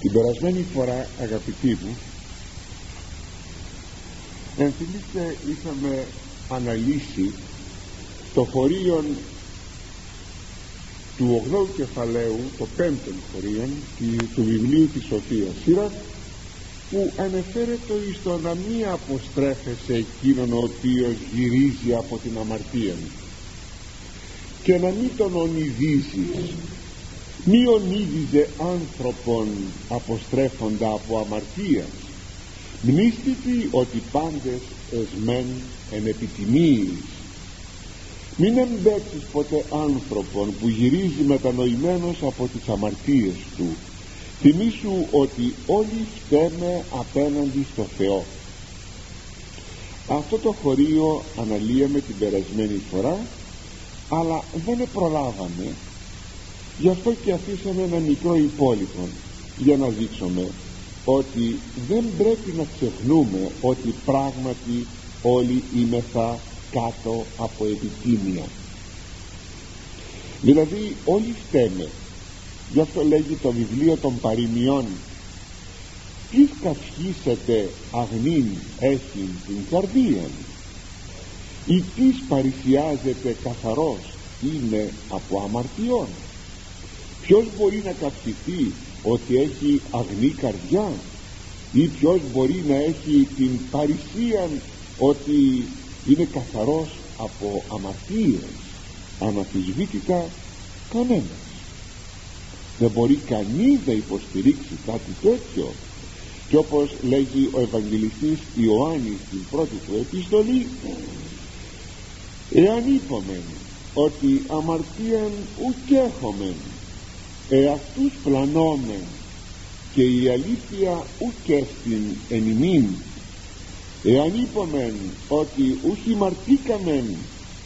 την περασμένη φορά αγαπητοί μου ενθυμίστε είχαμε αναλύσει το χωρίο του 8ου κεφαλαίου το 5ο χωρίο του βιβλίου της Σοφίας Σύρας που ανεφέρεται εις το να μην αποστρέφεσαι εκείνον ο οποίος γυρίζει από την αμαρτία και να μην τον ονειδίζεις μη ονείδιζε άνθρωπον αποστρέφοντα από αμαρτία μνήστητη ότι πάντες εσμέν εν επιτιμίης μην εμπέξεις ποτέ άνθρωπον που γυρίζει μετανοημένος από τις αμαρτίες του. Θυμήσου ότι όλοι φταίμε απέναντι στο Θεό. Αυτό το χωρίο αναλύαμε την περασμένη φορά αλλά δεν προλάβαμε γι' αυτό και αφήσαμε ένα μικρό υπόλοιπο για να δείξουμε ότι δεν πρέπει να ξεχνούμε ότι πράγματι όλοι είμεθα κάτω από επιτίμια δηλαδή όλοι φταίμε. Γι' αυτό λέγει το βιβλίο των παροιμιών τι καυχήσετε αγνήν έχει την καρδία ή τι παρησιάζεται καθαρός είναι από αμαρτιών; Ποιος μπορεί να καυχηθεί ότι έχει αγνή καρδιά; Ή ποιος μπορεί να έχει την παρησία ότι είναι καθαρός από αμαρτίες αναφυσβήτητα κανένας; Δεν μπορεί κανείς να υποστηρίξει κάτι τέτοιο. Και όπως λέγει ο Ευαγγελιστής Ιωάννης στην πρώτη του επιστολή εάν είπαμε ότι αμαρτίαν ουκ έχομεν εαυτούς πλανόμεν και η αλήθεια ουκ έστιν εν ημίν. Εάν είπομεν ότι ούχι μαρτήκαμεν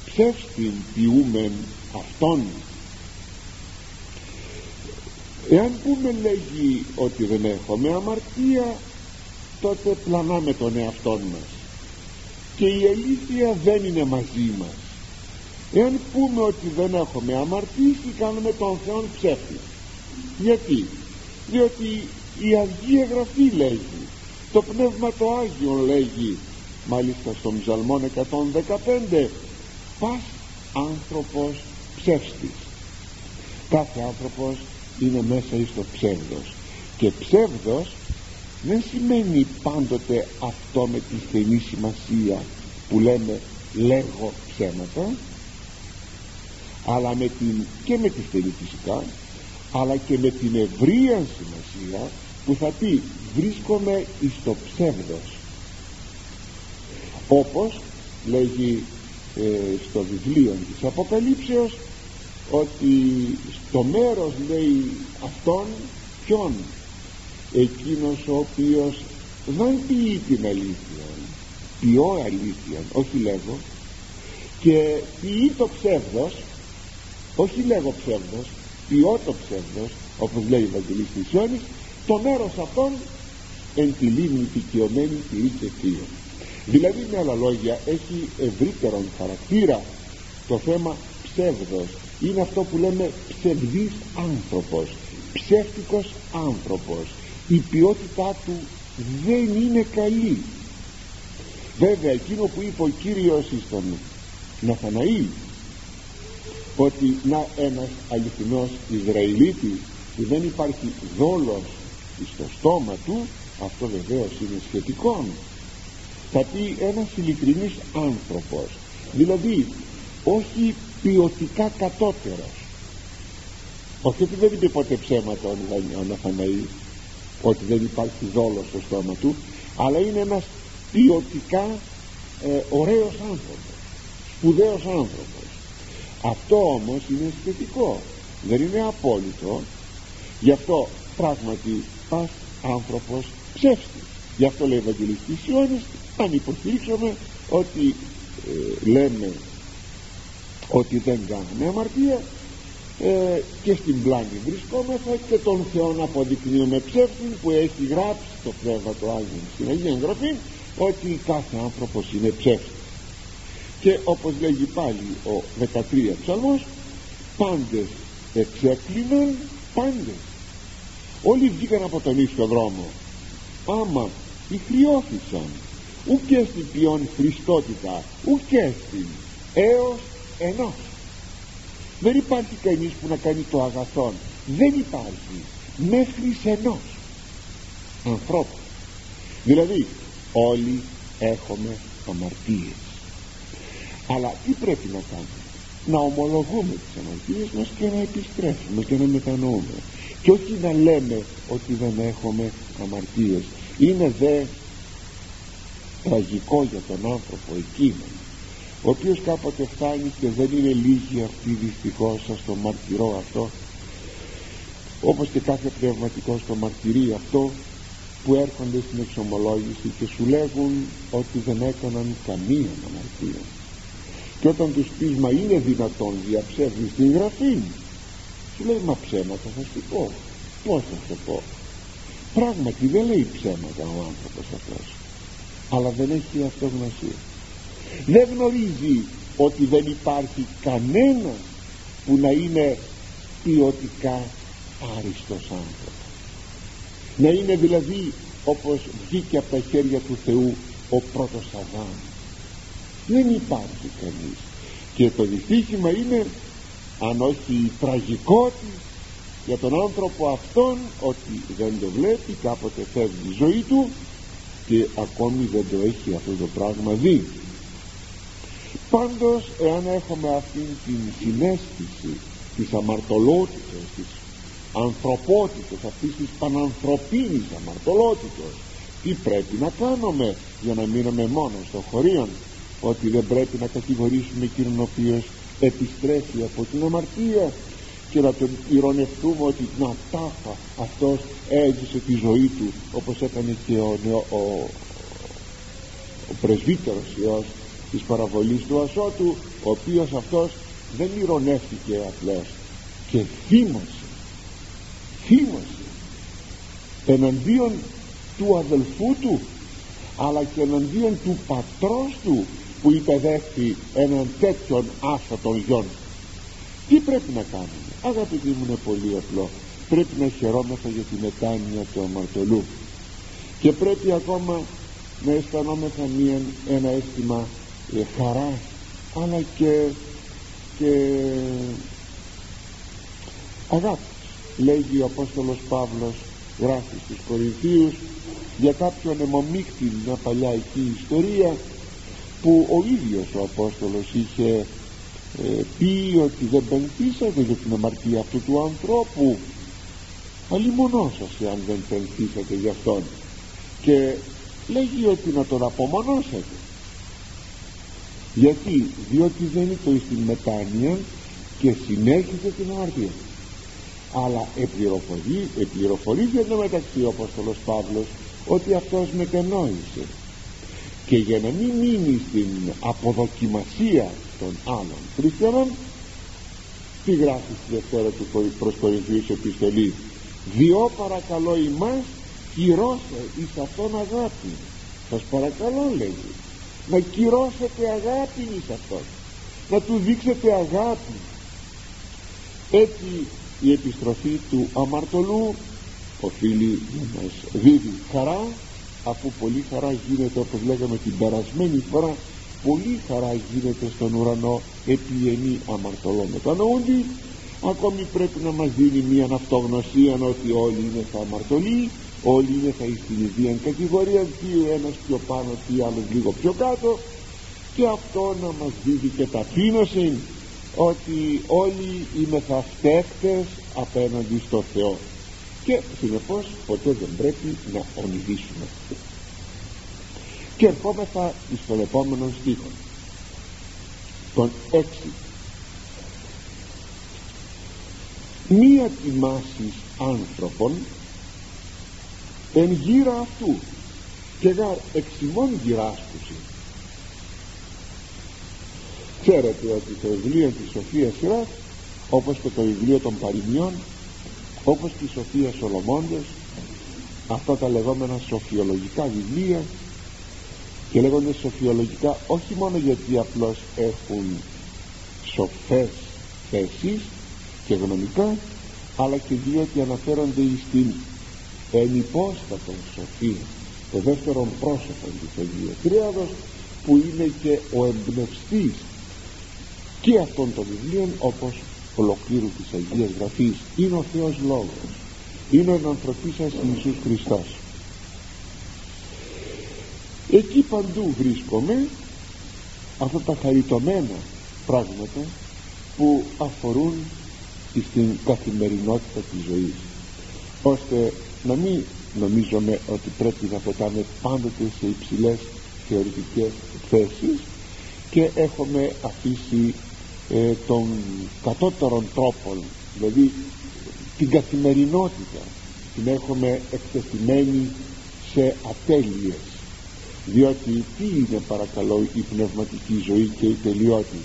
ψεύστην ποιούμεν αυτόν εάν πούμε λέγει ότι δεν έχουμε αμαρτία τότε πλανάμε τον εαυτό μας. Και η αλήθεια δεν είναι μαζί μας. Εάν πούμε ότι δεν έχουμε αμαρτήσει κάνουμε τον Θεό ψεύτη γιατί διότι η Αγία Γραφή λέγει το Πνεύμα το Άγιο λέγει μάλιστα στο Ψαλμόν 115 πας άνθρωπος ψεύστης κάθε άνθρωπος είναι μέσα εις το ψεύδος. Και ψεύδος δεν σημαίνει πάντοτε αυτό με τη στενή σημασία που λέμε λέγω ψέματα αλλά με την, και με τη στενή φυσικά αλλά και με την ευρεία σημασία που θα πει βρίσκομαι εις το ψεύδος όπως λέγει ε, στο βιβλίο της Αποκαλύψεως ότι στο μέρος λέει αυτόν ποιον εκείνος ο οποίος δεν ποιεί την αλήθεια ποιώ αλήθεια όχι λέγω και ποιεί το ψεύδος όχι λέγω ψεύδος ποιώ το ψεύδος όπως λέει ο Ευαγγελίστης Ιώνης το μέρος αυτών εν τη λίμνη δικαιωμένη ποιή και θείο δηλαδή με άλλα λόγια έχει ευρύτερον χαρακτήρα το θέμα ψεύδος. Είναι αυτό που λέμε ψευδής άνθρωπος ψεύτικος άνθρωπος. Η ποιότητά του δεν είναι καλή. Βέβαια εκείνο που είπε ο Κύριος στον Ναθαναήλ ότι να ένας αληθινός Ισραηλίτης που δεν υπάρχει δόλος στο στόμα του αυτό βεβαίως είναι σχετικό θα πει ένας ειλικρινής άνθρωπος δηλαδή όχι ποιοτικά κατώτερος. Όχι ότι δεν είπε ποτέ ψέματα ο Ναθαναήλ ότι δεν υπάρχει δόλος στο στόμα του αλλά είναι ένας ποιοτικά ε, ωραίος άνθρωπος σπουδαίος άνθρωπος αυτό όμως είναι σχετικό δεν είναι απόλυτο. Γι' αυτό πράγματι πας άνθρωπος ψεύστης. Γι' αυτό λέει ο Ευαγγελιστής Ιωάννης αν υποστηρίξουμε ότι ε, λέμε ότι δεν κάνουμε αμαρτία ε, και στην πλάνη βρισκόμαστε και τον Θεό να αποδεικνύουμε ψεύτη που έχει γράψει το Πνεύμα του Άγιου στην Αγία Γραφή ότι κάθε άνθρωπος είναι ψεύτη και όπως λέγει πάλι ο 13 ψαλμός πάντες εξέκλειναν πάντες όλοι βγήκαν από τον ίσιο δρόμο. Άμα ηχριώθησαν ουκ στην ποιόν χριστότητα ουκ στην έως ενός. Δεν υπάρχει κανείς που να κάνει το αγαθόν. Δεν υπάρχει. Μέχρι ενός. Ανθρώπου. Δηλαδή όλοι έχουμε αμαρτίες αλλά τι πρέπει να κάνουμε; Να ομολογούμε τις αμαρτίες μας και να επιστρέφουμε και να μετανοούμε. Και όχι να λέμε ότι δεν έχουμε αμαρτίες. Είναι δε τραγικό για τον άνθρωπο εκείνο ο οποίος κάποτε φτάνει και δεν είναι λίγοι αυτοί δυστυχώς σας το μαρτυρώ αυτό όπως και κάθε πνευματικό στο μαρτυρεί αυτό που έρχονται στην εξομολόγηση και σου λέγουν ότι δεν έκαναν καμία αμαρτία και όταν τους πεις μα είναι δυνατόν διαψεύδεις την γραφή σου λέει μα ψέματα θα σου πω πως θα σου πω. Πράγματι δεν λέει ψέματα ο άνθρωπος αυτός. Αλλά δεν έχει αυτογνωσία. Δεν γνωρίζει ότι δεν υπάρχει κανένα που να είναι ποιοτικά άριστος άνθρωπος. Να είναι δηλαδή όπως βγήκε από τα χέρια του Θεού ο πρώτος Αδάμ δεν υπάρχει κανείς. Και το δυστύχημα είναι αν όχι η τραγικότητα για τον άνθρωπο αυτόν ότι δεν το βλέπει κάποτε φεύγει η ζωή του και ακόμη δεν το έχει αυτό το πράγμα δει. Πάντως εάν έχουμε αυτήν την συνέστηση της αμαρτωλότητας της ανθρωπότητας αυτής της πανανθρωπίνης αμαρτωλότητας τι πρέπει να κάνουμε για να μείνουμε μόνο στο χωρίον; Ότι δεν πρέπει να κατηγορήσουμε εκείνον ο οποίος επιστρέφει από την αμαρτία και να τον ηρωνευτούμε ότι να τάφα αυτός έζησε τη ζωή του όπως έκανε και ο, ο, ο, ο πρεσβύτερος Υιός της παραβολής του Ασώτου ο οποίος αυτός δεν ηρωνεύτηκε απλώς και θύμωσε θύμωσε εναντίον του αδελφού του αλλά και εναντίον του πατρός του που υπεδέχθη έναν τέτοιον άσωτον γιον τι πρέπει να κάνουμε αγαπητοί μου είναι πολύ απλό. Πρέπει να χαιρόμεθα για τη μετάνοια του αμαρτωλού. Και πρέπει ακόμα να αισθανόμεθα μία, ένα αίσθημα ε, χαράς αλλά και, και αγάπης. Λέγει ο Απόστολος Παύλος γράφει στους Κορινθίους για κάποιον αιμομίκτη μια παλιά εκεί ιστορία που ο ίδιος ο Απόστολος είχε ε, πει ότι δεν πενθήσατε για την αμαρτία αυτού του ανθρώπου. Αλλημονώ σας εάν δεν πενθήσατε για αυτόν. Και λέγει ότι να τον απομονώσετε. Γιατί; Διότι δεν είναι στην μετάνοια και συνέχισε την αμαρτία. Αλλά επληροφορεί, επληροφορεί για το μεταξύ ο Απόστολος Παύλος ότι αυτός μετενόησε και για να μην μείνει στην αποδοκιμασία των άλλων χριστιανών τι γράφει στη Δευτέρα του προς Κορινθίους επιστολή. Διό παρακαλώ ημάς κυρώσε εις αυτόν αγάπη. Σας παρακαλώ λέγει να κυρώσετε αγάπη εις αυτόν να του δείξετε αγάπη έτσι η επιστροφή του αμαρτωλού οφείλει να μας δίδει χαρά αφού πολύ χαρά γίνεται όπως λέγαμε την περασμένη φορά πολύ χαρά γίνεται στον ουρανό επί ενή αμαρτωλό μετανοούντι. Ακόμη πρέπει να μας δίνει μια αυτογνωσία ότι όλοι είναι θα αμαρτωλοί όλοι είναι θα στην ίδια κατηγορία τι ο ένας πιο πάνω τι άλλος λίγο πιο κάτω. Και αυτό να μας δίδει και ταπείνωση ότι όλοι είμαι θα φταίχτες απέναντι στο Θεό και συνεπώς ποτέ δεν πρέπει να ονειδήσουμε. Και ερχόμεθα στον επόμενο στίχο τον έξι. Μία τιμάσης άνθρωπον εν γύρα αυτού και γαρ εξημών γυράσκουση ξέρετε ότι το βιβλίο της Σοφίας Σειράς όπως και το βιβλίο των Παριμιών όπως και η Σοφίας Σολομώντες αυτά τα λεγόμενα σοφιολογικά βιβλία και λέγονται σοφιολογικά όχι μόνο γιατί απλώς έχουν σοφές θέσεις και γνωμικά αλλά και διότι αναφέρονται στην εν υπόστατον σοφή το δεύτερο πρόσωπο της Αγίας Τριάδος που είναι και ο εμπνευστής και αυτών των βιβλίων όπως ολοκλήρου της Αγίας Γραφής. Είναι ο Θεός Λόγος. Είναι ο ενανθρωπής σας Ιησούς Χριστός. Εκεί παντού βρίσκομαι αυτά τα χαριτωμένα πράγματα που αφορούν στην καθημερινότητα της ζωής. Ώστε να μην νομίζουμε ότι πρέπει να πετάμε πάντοτε σε υψηλές θεωρητικές θέσεις και έχουμε αφήσει ε, των κατώτερων τρόπων δηλαδή την καθημερινότητα την έχουμε εκτεθειμένη σε ατέλειες. Διότι τι είναι παρακαλώ η πνευματική ζωή και η τελειότητα;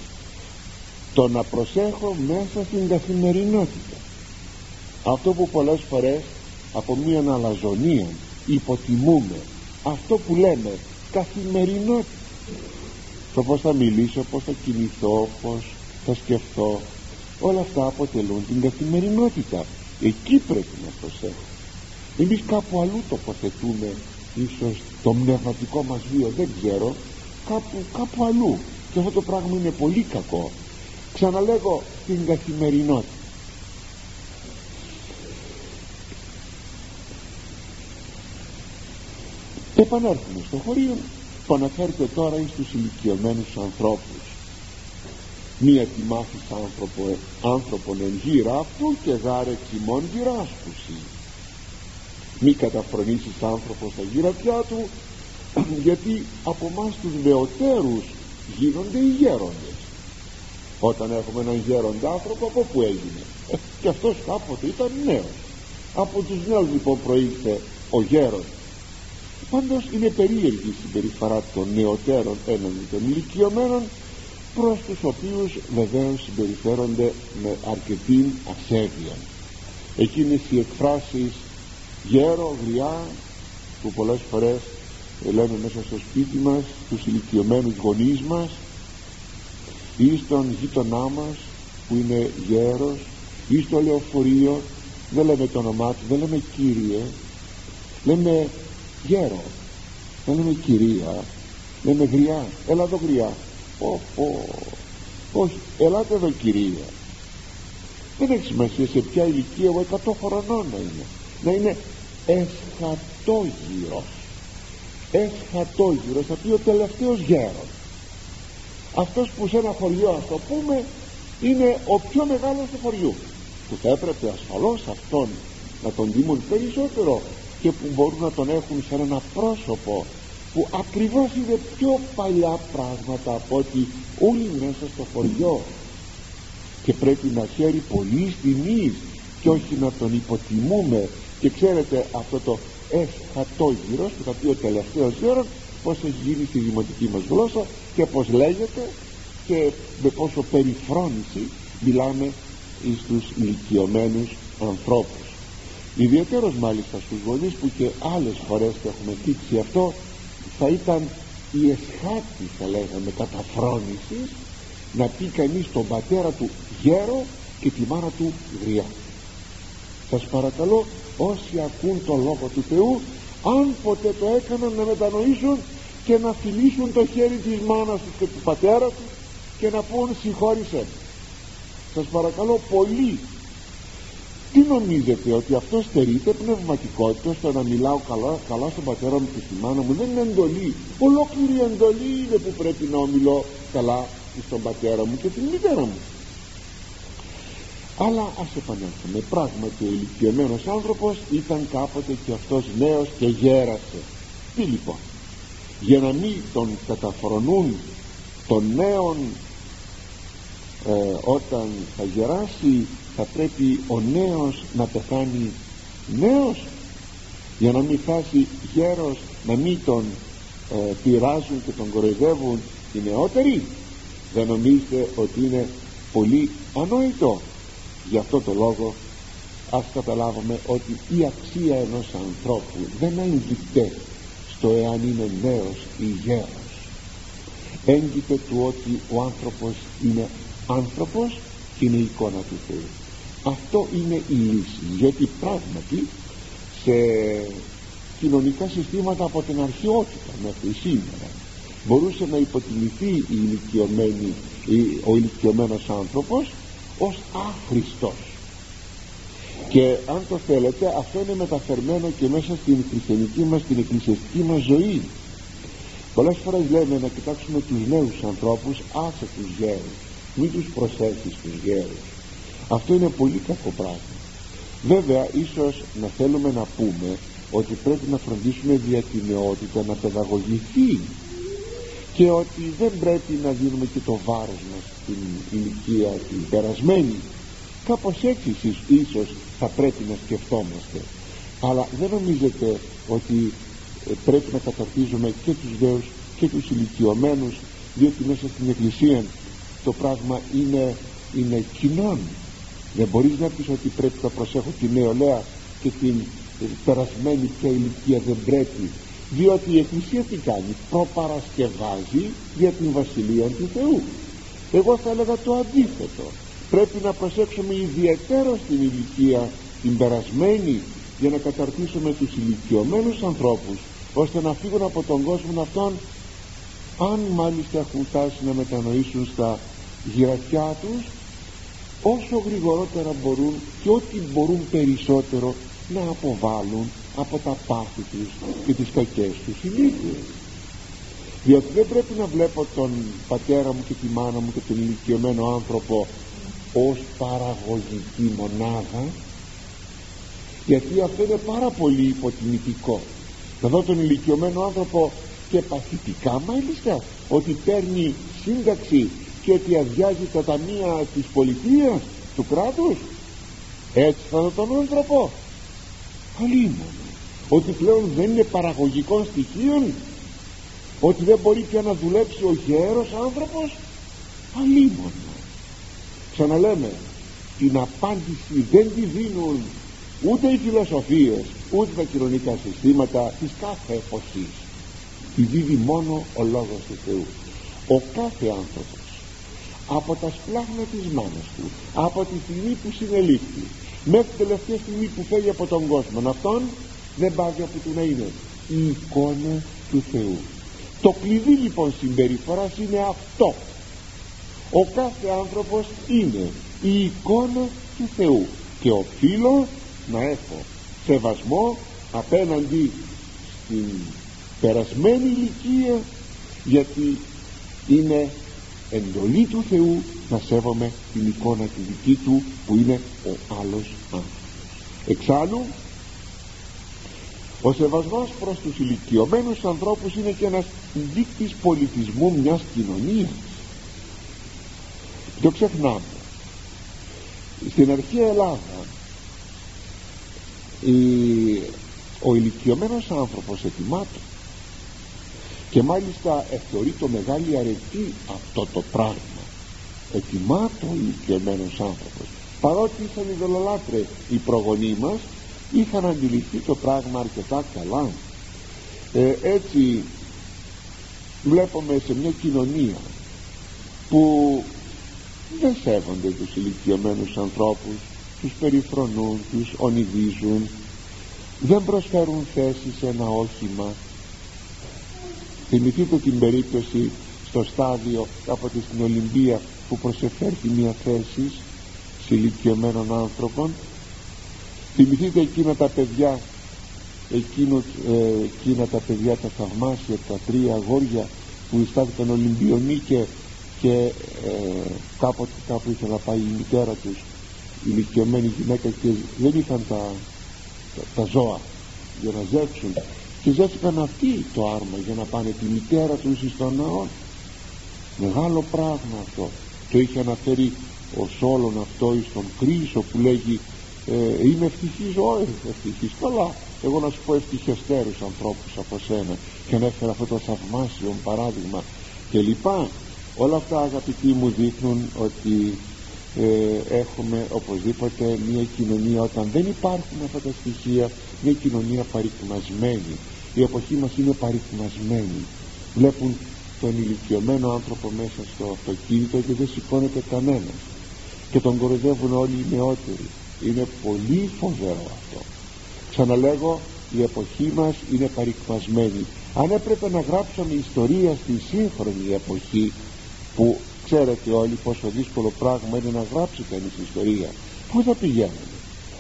Το να προσέχω μέσα στην καθημερινότητα. Αυτό που πολλές φορές από μια αλαζονία υποτιμούμε. Αυτό που λέμε καθημερινότητα. Το πως θα μιλήσω, πως θα κινηθώ, πως θα σκεφτώ. Όλα αυτά αποτελούν την καθημερινότητα. Εκεί πρέπει να προσέχω εμείς κάπου αλλού τοποθετούμε ίσως το πνευματικό μας βίο δεν ξέρω κάπου, κάπου αλλού. Και αυτό το πράγμα είναι πολύ κακό. Ξαναλέγω την καθημερινότητα. Επανέρχομαι στο χωρίο που αναφέρεται τώρα στους ηλικιωμένους ανθρώπους μία τιμάθης άνθρωπο, άνθρωπον εν γύρα αυτού και γάρε κοιμών γυράσκουσι μη καταφρονήσεις άνθρωπος στα γύρατιά του γιατί από εμάς τους νεωτέρους γίνονται οι γέροντες. Όταν έχουμε έναν γέροντα άνθρωπο από που έγινε; Ε, και αυτός κάποτε ήταν νέος. Από τους νέους λοιπόν προήλθε ο γέροντας πάντως είναι περίεργη η συμπεριφορά των νεωτέρων έναντι των ηλικιωμένων προς τους οποίους βεβαίως συμπεριφέρονται με αρκετή ασέβεια. Εκείνες οι εκφράσεις γέρο, γριά που πολλές φορές λέμε μέσα στο σπίτι μας τους ηλικιωμένους γονείς μας ή στον γείτονά μας που είναι γέρος ή στο λεωφορείο δεν λέμε το όνομά του, δεν λέμε κύριε λέμε γέρο δεν λέμε κυρία λέμε γριά, έλα εδώ γριά πω, πω. όχι, ελάτε εδώ κυρία. Δεν έχει σημασία σε ποια ηλικία εγώ 100 χρονών να είναι να είναι εσχατόγυρος. Εσχατόγυρος θα πει ο τελευταίος γέρος. Αυτός που σε ένα χωριό ας το πούμε είναι ο πιο μεγάλος του χωριού. Που θα έπρεπε ασφαλώς αυτόν να τον τιμούν περισσότερο και που μπορούν να τον έχουν σαν ένα πρόσωπο που ακριβώς είναι πιο παλιά πράγματα από ότι όλοι μέσα στο χωριό. Και πρέπει να χαίρει πολύ τιμή και όχι να τον υποτιμούμε. Και ξέρετε αυτό το εσχατόγυρος που θα πει ο τελευταίος γέρος πως έχει γίνει στη δημοτική μας γλώσσα και πως λέγεται και με πόσο περιφρόνηση μιλάμε στους ηλικιωμένους ανθρώπους. Ιδιαίτερος μάλιστα στους γονείς που και άλλες φορές το έχουμε δείξει αυτό θα ήταν η εσχάτη θα λέγαμε καταφρόνησης να πει κανείς τον πατέρα του γέρο και τη μάνα του γριά σας παρακαλώ όσοι ακούν τον Λόγο του Θεού αν ποτέ το έκαναν να μετανοήσουν και να φιλήσουν το χέρι της μάνας τους και του πατέρα τους και να πούν συγχώρησε σας παρακαλώ πολύ τι νομίζετε ότι αυτός στερείται πνευματικότητας στο να μιλάω καλά, καλά στον πατέρα μου και στη μάνα μου; Δεν είναι εντολή. Ολόκληρη εντολή είναι που πρέπει να ομιλώ καλά στον πατέρα μου και την μητέρα μου. Αλλά ας επανέλθουμε. Πράγματι ο ηλικιωμένος άνθρωπος ήταν κάποτε και αυτός νέος και γέρασε. Τι λοιπόν; Για να μην τον καταφρονούν των νέων ε, όταν θα γεράσει θα πρέπει ο νέος να πεθάνει νέος για να μην φτάσει γέρος να μην τον ε, πειράζουν και τον κοροϊδεύουν οι νεότεροι δεν νομίζετε ότι είναι πολύ ανόητο. Γι' αυτό το λόγο ας καταλάβουμε ότι η αξία ενός ανθρώπου δεν έγκυται στο εάν είναι νέος ή γέρος. Έγκυται του ότι ο άνθρωπος είναι άνθρωπος και είναι η εικόνα του Θεού αυτό είναι η λύση. Γιατί πράγματι σε κοινωνικά συστήματα από την αρχαιότητα μέχρι σήμερα μπορούσε να υποτιμηθεί η ηλικιωμένη, ο ηλικιωμένος άνθρωπος ως άχρηστος. Και αν το θέλετε αυτό είναι μεταφερμένο και μέσα στην χριστιανική μας την εκκλησιαστική μας ζωή. Πολλές φορές λέμε να κοιτάξουμε τους νέους ανθρώπους άσε τους γέρους μην τους προσέχεις τους γέρους αυτό είναι πολύ κακό πράγμα. Βέβαια ίσως να θέλουμε να πούμε ότι πρέπει να φροντίσουμε δια τη νεότητα να παιδαγωγηθεί και ότι δεν πρέπει να δίνουμε και το βάρος μας στην ηλικία την περασμένη. Κάπως έτσι ίσως θα πρέπει να σκεφτόμαστε. Αλλά δεν νομίζετε ότι ε, πρέπει να καταρτίζουμε και τους δέους και τους ηλικιωμένους διότι μέσα στην εκκλησία το πράγμα είναι, είναι κοινών δεν μπορείς να πεις ότι πρέπει να προσέχω τη νεολαία και την ε, περασμένη πια ηλικία δεν πρέπει. Διότι η εκκλησία τι κάνει; Προπαρασκευάζει για την βασιλεία του Θεού. Εγώ θα έλεγα το αντίθετο. Πρέπει να προσέξουμε ιδιαίτερο στην ηλικία την περασμένη για να καταρτήσουμε τους ηλικιωμένους ανθρώπους ώστε να φύγουν από τον κόσμο αυτόν αν μάλιστα έχουν φτάσει να μετανοήσουν στα γυρατιά τους όσο γρηγορότερα μπορούν και ό,τι μπορούν περισσότερο να αποβάλουν από τα πάθη τους και τις κακές τους συνήθειες. Διότι δεν πρέπει να βλέπω τον πατέρα μου και τη μάνα μου και τον ηλικιωμένο άνθρωπο ως παραγωγική μονάδα γιατί αυτό είναι πάρα πολύ υποτιμητικό. Να δω τον ηλικιωμένο άνθρωπο και παθητικά μάλιστα ότι παίρνει σύνταξη και ότι αδειάζει τα ταμεία της πολιτείας του κράτους. Έτσι θα δω τον άνθρωπο. Αλίμονο. Ότι πλέον δεν είναι παραγωγικών στοιχείων. Ότι δεν μπορεί πια να δουλέψει ο γέρος άνθρωπος. Αλίμονο. Ξαναλέμε την απάντηση δεν τη δίνουν ούτε οι φιλοσοφίες ούτε τα κοινωνικά συστήματα της κάθε εποχής. Τη δίδει μόνο ο Λόγος του Θεού. Ο κάθε άνθρωπος από τα σπλάχνα της μάνας τους από τη στιγμή που συνελήφθη μέχρι την τελευταία στιγμή που φεύγει από τον κόσμο αυτόν δεν πάει από του να είναι η εικόνα του Θεού. Το κλειδί λοιπόν συμπεριφοράς είναι αυτό. Ο κάθε άνθρωπος είναι η εικόνα του Θεού και οφείλω να έχω σεβασμό απέναντι στην περασμένη ηλικία γιατί είναι εντολή του Θεού να σέβομαι την εικόνα τη δική του που είναι ο άλλος άνθρωπος. Εξάλλου ο σεβασμός προς τους ηλικιωμένους ανθρώπους είναι και ένας δείκτης πολιτισμού μιας κοινωνίας. Το ξεχνάμε. Στην αρχαία Ελλάδα η, ο ηλικιωμένος άνθρωπος ετοιμάτων και μάλιστα ευθορεί το μεγάλη αρετή αυτό το πράγμα. Ετοιμάτων ο ηλικιωμένος άνθρωπος. Παρότι ήσαν ειδωλολάτρε οι προγονείς μας είχαν αντιληφθεί το πράγμα αρκετά καλά. Ε, έτσι βλέπουμε σε μια κοινωνία που δεν σέβονται τους ηλικιωμένους ανθρώπους τους περιφρονούν, τους ονειδίζουν δεν προσφέρουν θέση σε ένα όχημα θυμηθείτε την περίπτωση στο στάδιο από την Ολυμπία που προσεφέρθη μια θέση σε ηλικιωμένων άνθρωπων. Θυμηθείτε εκείνα τα παιδιά εκείνο, ε, εκείνα τα παιδιά τα θαυμάσια τα τρία αγόρια που στάθηκαν Ολυμπιονοί και και ε, κάποτε κάπου ήθελε να πάει η μητέρα τους η ηλικιωμένη γυναίκα και δεν είχαν τα, τα, ζώα για να ζέψουν και ζέθηκαν αυτοί το άρμα για να πάνε τη μητέρα τους στον ναό. Μεγάλο πράγμα αυτό. Το είχε αναφέρει ο Σόλων αυτό εις τον Κρίσο που λέγει ε, είμαι ευτυχής όχι ευτυχής καλά. Εγώ να σου πω ευτυχεστέρους ανθρώπους από σένα και ανέφερα αυτό το θαυμάσιο παράδειγμα. Και λοιπά. Όλα αυτά αγαπητοί μου δείχνουν ότι ε, έχουμε οπωσδήποτε μια κοινωνία. Όταν δεν υπάρχουν αυτά τα στοιχεία μια κοινωνία παρικμασμένη η εποχή μας είναι παρικμασμένη βλέπουν τον ηλικιωμένο άνθρωπο μέσα στο αυτοκίνητο και δεν σηκώνεται κανένας. Και τον κοροϊδεύουν όλοι οι νεότεροι. Είναι πολύ φοβερό αυτό. Ξαναλέγω η εποχή μας είναι παρικμασμένη αν έπρεπε να γράψουμε ιστορία στη σύγχρονη εποχή που ξέρετε όλοι πόσο δύσκολο πράγμα είναι να γράψει κανείς ιστορία πού θα πηγαίνουμε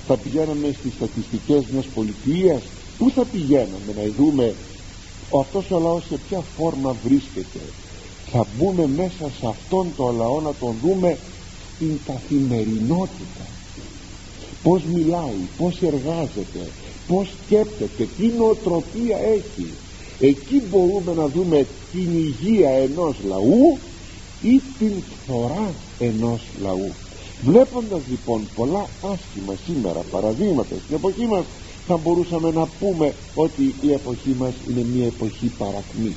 θα πηγαίναμε στις στατιστικές μιας πολιτείας πού θα πηγαίναμε να δούμε αυτός ο λαός σε ποια φόρμα βρίσκεται. Θα μπούμε μέσα σε αυτόν τον λαό να τον δούμε στην καθημερινότητα. Πως μιλάει, πως εργάζεται πως σκέπτεται, τι νοοτροπία έχει. Εκεί μπορούμε να δούμε την υγεία ενός λαού ή την φθορά ενός λαού. Βλέποντας λοιπόν πολλά άσχημα σήμερα παραδείγματα στην εποχή μας θα μπορούσαμε να πούμε ότι η εποχή μας είναι μια εποχή παρακμής.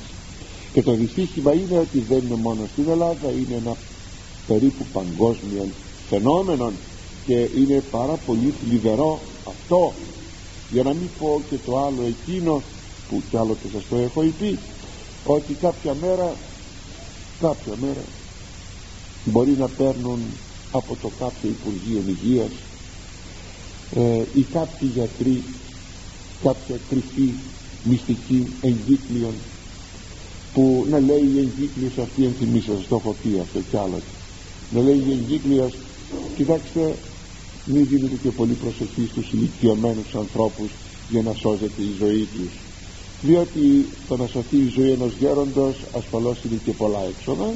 Και το δυστύχημα είναι ότι δεν είναι μόνο στην Ελλάδα είναι ένα περίπου παγκόσμιο φαινόμενο και είναι πάρα πολύ θλιβερό αυτό. Για να μην πω και το άλλο εκείνο που κι άλλο και σας το έχω πει ότι κάποια μέρα κάποια μέρα μπορεί να παίρνουν από το κάποιο Υπουργείο Υγείας ε, ή κάποιοι γιατροί κάποια κρυφή μυστική εγκύκλειον που να λέει η εγκύκλειος αυτή ενθυμίσα σας το έχω πει αυτό κι άλλο. Να λέει η εγκύκλειος κοιτάξτε μην δίνετε και πολύ προσοχή στους ηλικιωμένους ανθρώπους για να σώζεται η ζωή τους διότι το να σωθεί η ζωή ενός γέροντος ασφαλώς είναι και πολλά έξοδα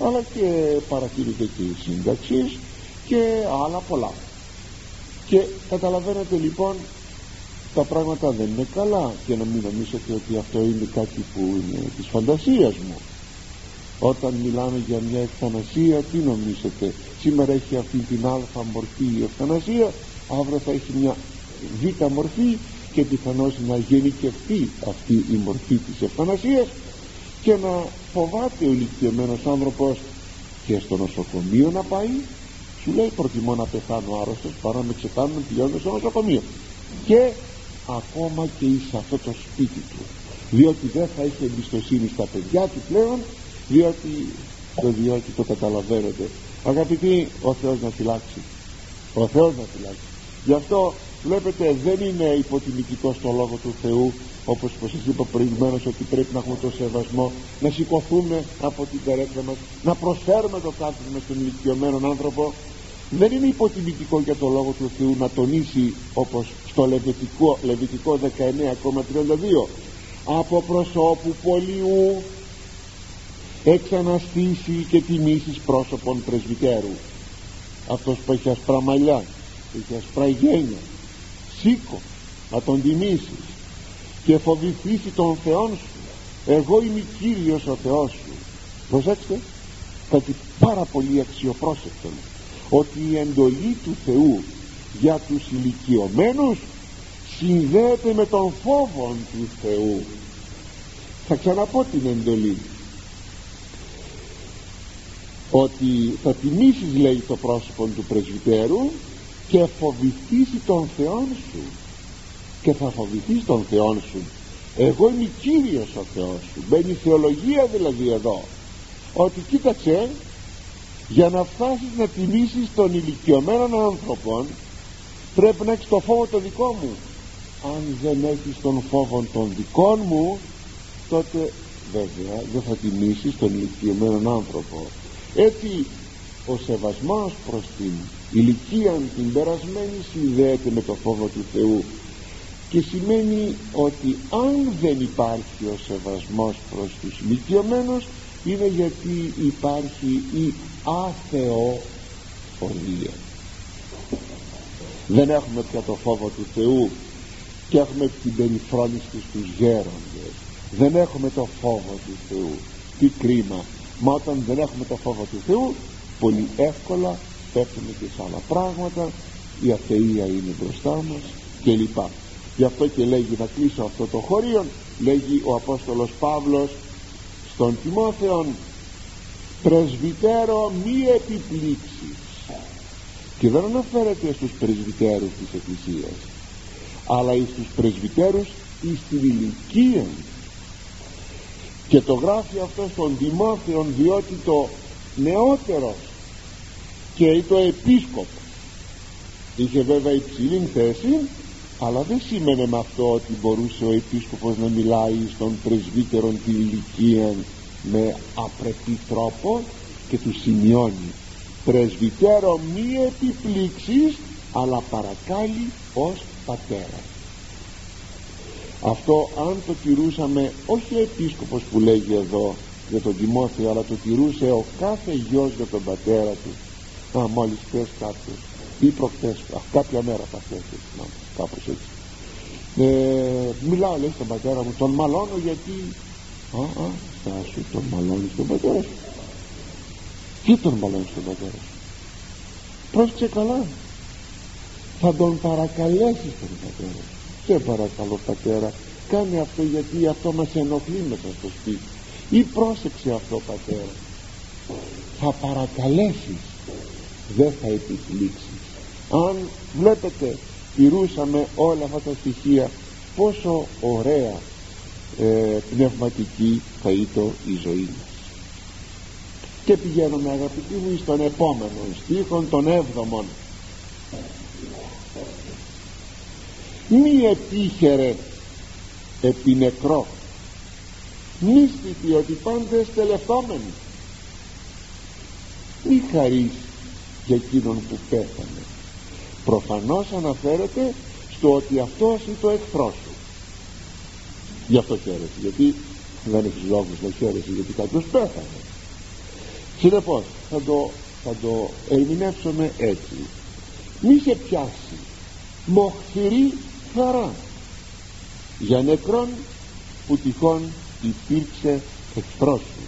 αλλά και παρατηρείται και η σύνταξη και άλλα πολλά και καταλαβαίνετε λοιπόν τα πράγματα δεν είναι καλά. Και να μην νομίζετε ότι αυτό είναι κάτι που είναι της φαντασίας μου. Όταν μιλάμε για μια ευθανασία τι νομίζετε σήμερα έχει αυτή την α μορφή η ευθανασία αύριο θα έχει μια β μορφή και πιθανώς να γενικευτεί αυτή η μορφή της ευθανασίας και να φοβάται ο ηλικιωμένος άνθρωπος και στο νοσοκομείο να πάει σου λέει προτιμώ να πεθάνω άρρωστος παρά να με ξεκάνουν πηγαίνοντας στο νοσοκομείο και ακόμα και εις αυτό το σπίτι του. Διότι δεν θα έχει εμπιστοσύνη στα παιδιά του πλέον διότι το διότι το καταλαβαίνετε. Αγαπητοί ο Θεός να φυλάξει. Ο Θεός να φυλάξει. Γι' αυτό βλέπετε δεν είναι υποτιμητικό στο Λόγο του Θεού όπως σας είπα προηγουμένως ότι πρέπει να έχουμε το σεβασμό να σηκωθούμε από την καρέκλα μας να προσφέρουμε το κάθισμα στον ηλικιωμένο άνθρωπο δεν είναι υποτιμητικό για το Λόγο του Θεού να τονίσει όπως στο Λεβιτικό, Λεβιτικό 19,32 από προσώπου πολιού εξαναστήσει και τιμήσεις πρόσωπον πρεσβυτέρου αυτός που έχει ασπρά μαλλιά έχει ασπρά γένια σήκω να τον τιμήσεις και φοβηθήσει τον Θεόν σου. Εγώ είμαι Κύριος ο Θεός σου προσέξτε κάτι πάρα πολύ αξιοπρόσεκτος ότι η εντολή του Θεού για τους ηλικιωμένους συνδέεται με τον φόβο του Θεού. Θα ξαναπώ την εντολή. Ότι θα τιμήσεις λέει το πρόσωπο του πρεσβυτέρου και φοβηθείς τον Θεόν σου. Και θα φοβηθείς τον Θεόν σου. Εγώ είμαι Κύριος ο Θεός σου. Μπαίνει η θεολογία δηλαδή εδώ. Ότι κοίταξε για να φτάσεις να τιμήσεις τον ηλικιωμένο άνθρωπο πρέπει να έχεις το φόβο το δικό μου. Αν δεν έχεις τον φόβο των δικών μου τότε βέβαια δεν θα τιμήσεις τον ηλικιωμένο άνθρωπο. Έτσι ο σεβασμός προς την ηλικία την περασμένη συνδέεται με το φόβο του Θεού και σημαίνει ότι αν δεν υπάρχει ο σεβασμός προς τους ηλικιωμένους είναι γιατί υπάρχει η άθεοφοβία δεν έχουμε πια το φόβο του Θεού και έχουμε την περιφρόνηση στους γέροντες δεν έχουμε το φόβο του Θεού. Τι κρίμα. Μα όταν δεν έχουμε το φόβο του Θεού πολύ εύκολα πέφτουμε και σε άλλα πράγματα. Η αθεία είναι μπροστά μας κλπ γι' αυτό και λέγει να κλείσω αυτό το χωρίο λέγει ο Απόστολος Παύλος στον Τιμόθεον πρεσβυτέρο μη επιπλήξεις. Και δεν αναφέρεται στους πρεσβυτέρους της Εκκλησίας αλλά εις τους πρεσβυτέρους εις την ηλικία. Και το γράφει αυτό στον Τιμόθεον διότι το νεότερος και το επίσκοπο. Είχε βέβαια υψηλή θέση αλλά δεν σήμαινε με αυτό ότι μπορούσε ο επίσκοπος να μιλάει στον πρεσβύτερον τη ηλικία με απρεπή τρόπο και τους σημειώνει. Πρεσβυτέρο μη επιπλήξεις αλλά παρακάλει ως πατέρα αυτό αν το τηρούσαμε όχι ο επίσκοπος που λέγει εδώ για τον Τιμόθεο αλλά το τηρούσε ο κάθε γιος για τον πατέρα του. Α μόλις πες κάποιος ή προχτές κάποια μέρα θα έτσι κάπως έτσι. Ε, μιλάω λέει στον πατέρα μου τον μαλώνω γιατί α, α, στάσου τον μαλώνει στον πατέρας. Σου τι τον μαλώνει στον πατέρας. Σου πρόσεξε καλά. Θα τον παρακαλέσεις τον πατέρα. Σου σε παρακαλώ πατέρα κάνε αυτό γιατί αυτό μας ενοχλεί μέσα στο σπίτι. Ή πρόσεξε αυτό πατέρα. Θα παρακαλέσεις. Δεν θα επιπλήξεις. Αν βλέπετε τηρούσαμε όλα αυτά τα στοιχεία πόσο ωραία ε, πνευματική θα ήταν η ζωή μας. Και πηγαίνουμε αγαπητοί μου στον επόμενο στίχο τον έβδομον. Μη επίχερε επί νεκρό. Μη ότι πάντες τελευτόμενοι μη χαρείς για εκείνον που πέθανε. Προφανώς αναφέρεται στο ότι αυτός είναι το εχθρός σου γι' αυτό χαίρεσαι γιατί δεν έχεις λόγους να χαίρεσαι γιατί κάποιος πέθανε. Συνεπώς θα το, θα το ερμηνεύσουμε έτσι. Μη σε πιάσει. Μοχθηρή χαρά. Για νεκρόν που τυχόν υπήρξε εχθρός σου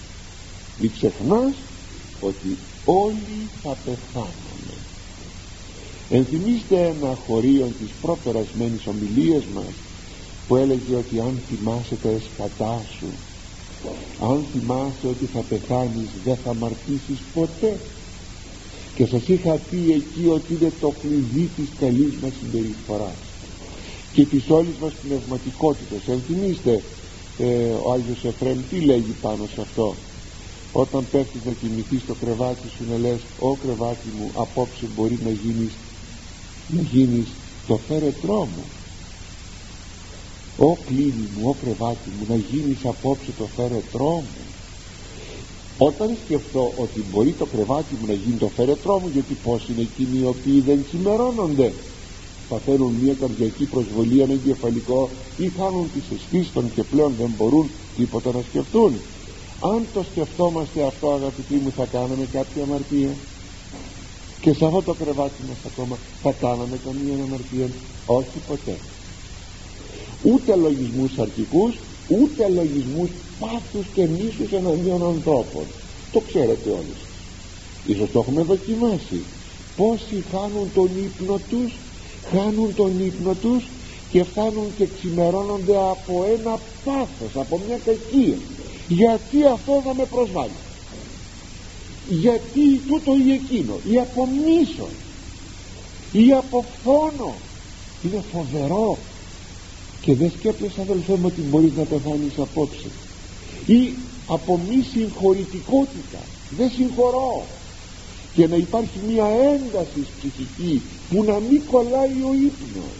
μην ξεχνάς ότι όλοι θα πεθάνουμε. Ενθυμίστε ένα χωρίο της προπερασμένης ομιλίας μας που έλεγε ότι αν θυμάσαι τα εσκατά σου αν θυμάσαι ότι θα πεθάνεις δεν θα αμαρτήσεις ποτέ και σας είχα πει εκεί ότι είναι το κλειδί της καλής μας συμπεριφοράς και της όλης μας πνευματικότητας. Ενθυμίστε ε, ο Άγιος Εφραίμ τι λέγει πάνω σε αυτό; Όταν πέφτεις να κοιμηθείς στο κρεβάτι σου να λες «Ω κρεβάτι μου απόψε μπορεί να γίνεις να γίνεις το φέρετρό μου «Ω κλίνη μου, ω κρεβάτι μου να γίνεις απόψε το φέρετρό μου» όταν σκεφτώ ότι μπορεί το κρεβάτι μου να γίνει το φέρετρό μου γιατί πως είναι εκείνοι οι οποίοι δεν σημερώνονται παθαίνουν μια καρδιακή προσβολή ένα εγκεφαλικό ή χάνουν τις αισθήσεις των και πλέον δεν μπορούν τίποτα να σκεφτούν. Αν το σκεφτόμαστε αυτό αγαπητοί μου θα κάναμε κάποια αμαρτία και σε αυτό το κρεβάτι μας ακόμα θα κάναμε καμία αμαρτία όχι ποτέ ούτε λογισμούς αρχικούς ούτε λογισμούς πάθους και μίσους εναντίον ανθρώπων το ξέρετε όλοι. Ίσως το έχουμε δοκιμάσει. Πόσοι χάνουν τον ύπνο τους χάνουν τον ύπνο τους και φτάνουν και ξημερώνονται από ένα πάθος από μια κακία. Γιατί αυτό θα με προσβάλλει; Γιατί τούτο ή εκείνο; Ή από μίσος; Ή από φόνο; Είναι φοβερό και δεν σκέπτεσαι αδελφέ μου ότι μπορείς να πεθάνεις απόψε. Ή από μη συγχωρητικότητα. Δεν συγχωρώ. Και να υπάρχει μια ένταση ψυχική που να μην κολλάει ο ύπνος.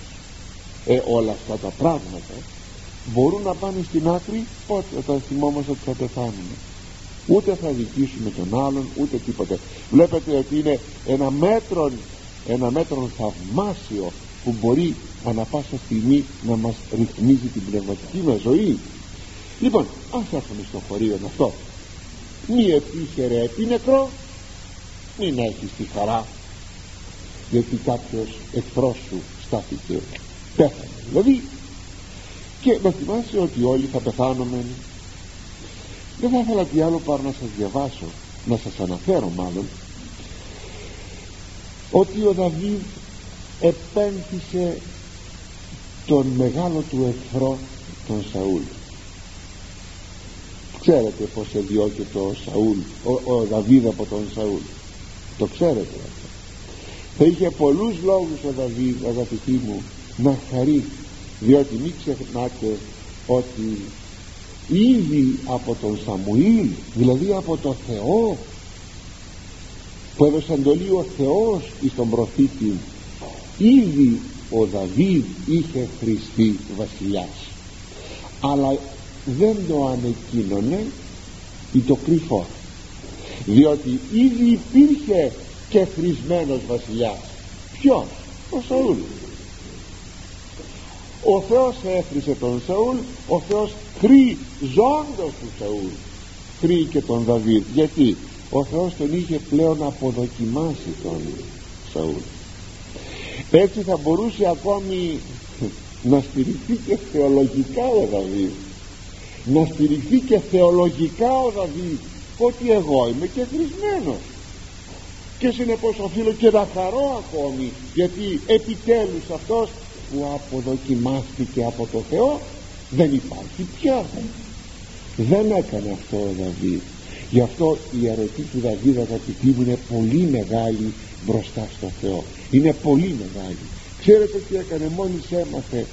Ε όλα αυτά τα πράγματα μπορούν να πάνε στην άκρη πότε όταν θυμόμαστε ότι θα πεθάνουμε. Ούτε θα δικήσουμε τον άλλον ούτε τίποτε. Βλέπετε ότι είναι ένα μέτρο ένα μέτρο θαυμάσιο που μπορεί ανα πάσα στιγμή να μας ρυθμίζει την πνευματική μας ζωή. Λοιπόν ας έρθουμε στο χωρίο αυτό. Μη επίχερε επί νεκρό μην έχεις τη χαρά γιατί κάποιος εχθρός σου στάθηκε. Πέθανε δηλαδή. Και να θυμάσαι ότι όλοι θα πεθάνουμε. Δεν θα ήθελα τι άλλο παρά να σας διαβάσω να σας αναφέρω μάλλον ότι ο Δαβίδ επένθησε τον μεγάλο του εχθρό τον Σαούλ. Ξέρετε πως εδιώκεται ο Σαούλ ο, ο Δαβίδ από τον Σαούλ. Το ξέρετε αυτό. Θα είχε πολλούς λόγους ο Δαβίδ αγαπητοί μου να χαρεί διότι μην ξεχνάτε ότι ήδη από τον Σαμουήλ δηλαδή από το Θεό που έδωσε εντολή ο Θεός εις τον προφήτη ήδη ο Δαβίδ είχε χρηστεί βασιλιάς αλλά δεν το ανεκκίνωνε ή το κρυφό διότι ήδη υπήρχε και χρησμένος βασιλιάς. Ποιος; Ο Σαούλ. Ο Θεός έφρισε τον Σαούλ ο Θεός ζώντος του Σαούλ. Χρή και τον Δαβίδ. Γιατί; Ο Θεός τον είχε πλέον αποδοκιμάσει τον Σαούλ έτσι θα μπορούσε ακόμη να στηριχθεί και θεολογικά ο Δαβίδ. Να στηριχθεί και θεολογικά ο Δαβίδ ότι εγώ είμαι και χρησμένος και συνεπώς οφείλω και να χαρώ ακόμη γιατί επιτέλους αυτός που αποδοκιμάστηκε από το Θεό δεν υπάρχει πια. Δεν έκανε αυτό ο Δαβίδ. Γι' αυτό η αρετή του Δαβίδ αγαπητοί μου είναι πολύ μεγάλη μπροστά στο Θεό είναι πολύ μεγάλη. Ξέρετε τι έκανε; Μόλις έμαθε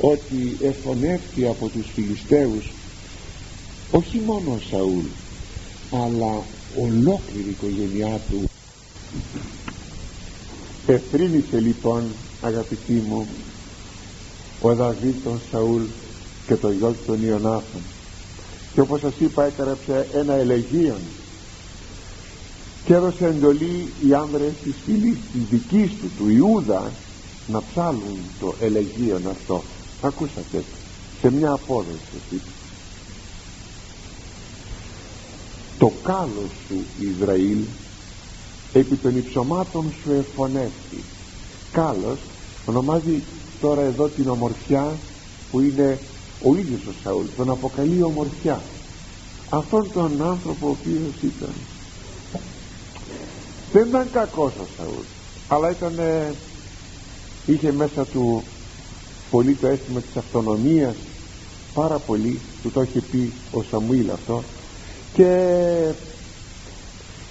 ότι εφωνεύτηκε από τους Φιλιστέους όχι μόνο ο Σαούλ αλλά ολόκληρη η οικογένειά του. Εθρύνησε λοιπόν αγαπητοί μου ο Δαβίδ τον Σαούλ και το γιο του τον Ιωνάθων και όπως σας είπα έκαραψε ένα ελεγίον και έδωσε εντολή οι άνδρες της φυλής της δικής του του Ιούδα να ψάλουν το ελεγίον αυτό. Ακούσατε σε μια απόδοση. Το κάλος σου Ισραήλ επί των υψωμάτων σου εφωνεύει κάλος ονομάζει τώρα εδώ την ομορφιά που είναι ο ίδιος ο Σαούλ τον αποκαλεί ομορφιά. Αυτόν τον άνθρωπο ο οποίος ήταν δεν ήταν κακός ο Σαούλ αλλά ήταν είχε μέσα του πολύ το αίσθημα της αυτονομίας πάρα πολύ του το είχε πει ο Σαμουήλ αυτό και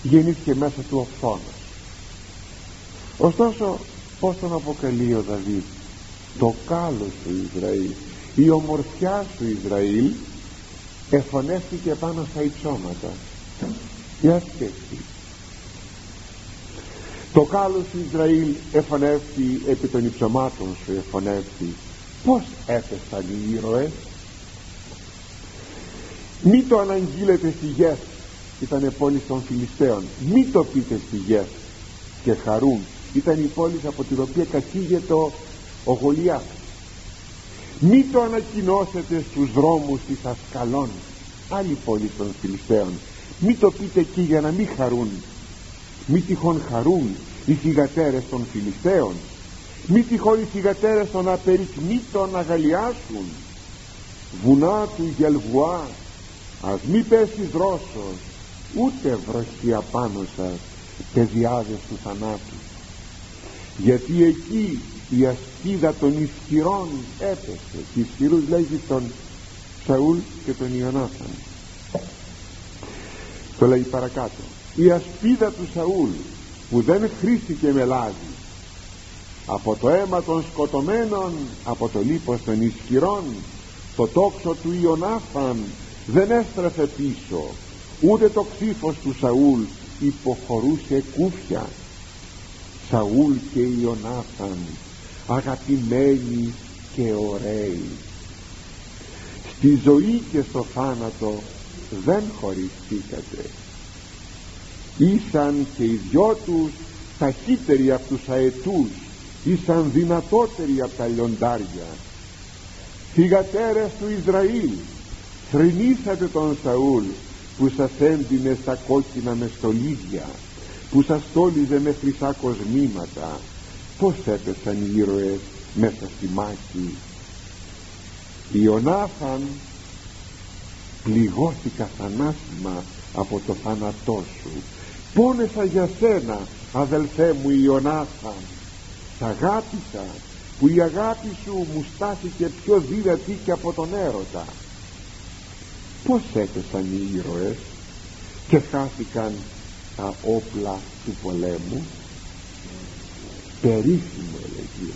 γεννήθηκε μέσα του ο φθόνος ωστόσο πως τον αποκαλεί ο Δαβίδ; Το κάλος του Ισραήλ η ομορφιά του Ισραήλ εφωνεύτηκε πάνω στα υψώματα. Για σκέψη το κάλος του Ισραήλ εφωνεύτηκε επί των υψωμάτων σου εφωνεύτηκε πως έπεσαν οι ήρωες; Μη το αναγγείλετε στη Γεθ ήταν πόλη των Φιλιστέων. Μη το πείτε στη Γεθ και χαρούν ήταν η πόλη από την οποία κατήγεται ο Γολιάθ μη το ανακοινώσετε στους δρόμους της Ασκαλών άλλη πόλη των Φιλιστέων. Μη το πείτε εκεί για να μην χαρούν μη τυχόν χαρούν οι θυγατέρες των Φιλιστέων μη τυχόν οι θυγατέρες των απερικμήτων να γαλιάσουν βουνά του Γελβουά ας μη πέσεις δρόσος ούτε βροχή απάνω σας παιδιάδες του θανάτου. Γιατί εκεί η ασκίδα των ισχυρών έπεσε και ισχυρούς λέγει τον Σαούλ και τον Ιωνάθαν. Το λέει παρακάτω η ασπίδα του Σαούλ που δεν χρήστηκε με λάδι. Από το αίμα των σκοτωμένων από το λίπος των ισχυρών το τόξο του Ιωνάθαν δεν έστρεφε πίσω. Ούτε το ξύφος του Σαούλ υποχωρούσε κούφια. Σαούλ και Ιωνάθαν αγαπημένοι και ωραίοι. Στη ζωή και στο θάνατο δεν χωριστήκατε ήσαν και οι δυο τους ταχύτεροι από τους αετούς ήσαν δυνατότεροι από τα λιοντάρια. Θυγατέρες του Ισραήλ θρυνήσατε τον Σαούλ που σας έντυνε στα κόκκινα μες στολίδια που σας στόλιζε με χρυσά κοσμήματα πως έπεσαν οι ήρωες μέσα στη μάχη; Ιωνάθαν πληγώθηκα θανάσιμα από το θάνατό σου πόνεσα για σένα αδελφέ μου Ιωνάθαν σ' αγάπησα που η αγάπη σου μου στάθηκε πιο δυνατή και από τον έρωτα. Πως έπεσαν οι ήρωες και χάθηκαν τα όπλα του πολέμου; Περίφημο ελεγείο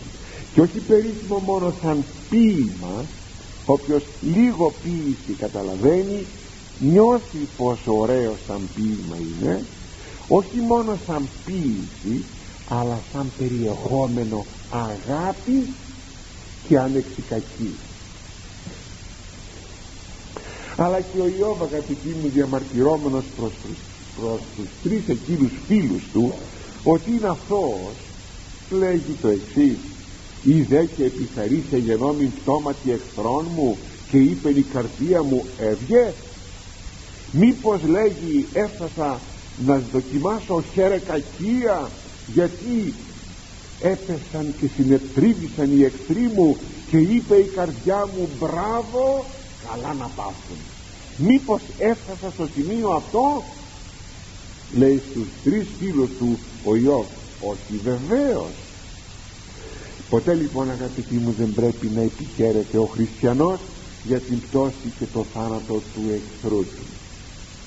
και όχι περίφημο μόνο σαν ποίημα όποιος λίγο ποίηση καταλαβαίνει νιώθει πόσο ωραίο σαν ποίημα είναι όχι μόνο σαν ποίηση αλλά σαν περιεχόμενο αγάπη και ανεξικακή αλλά και ο Ιώβ αγαπητοί μου διαμαρτυρόμενος προς τους, προς τους τρεις εκείνους φίλους του ότι είναι αθώος λέγει το εξής. Είδε και επιθαρήσε γενόμην πτώματι εχθρών μου και είπε η καρδία μου έβγε. Μήπως λέγει έφτασα να δοκιμάσω χαίρε κακία γιατί έπεσαν και συνετρίβησαν οι εχθροί μου και είπε η καρδιά μου μπράβο καλά να πάθουν μήπως έφτασα στο σημείο αυτό λέει στους τρεις φίλους του ο Ιώβ όχι βεβαίως. Ποτέ λοιπόν αγαπητοί μου δεν πρέπει να επιχαίρεται ο χριστιανός για την πτώση και το θάνατο του εχθρού του.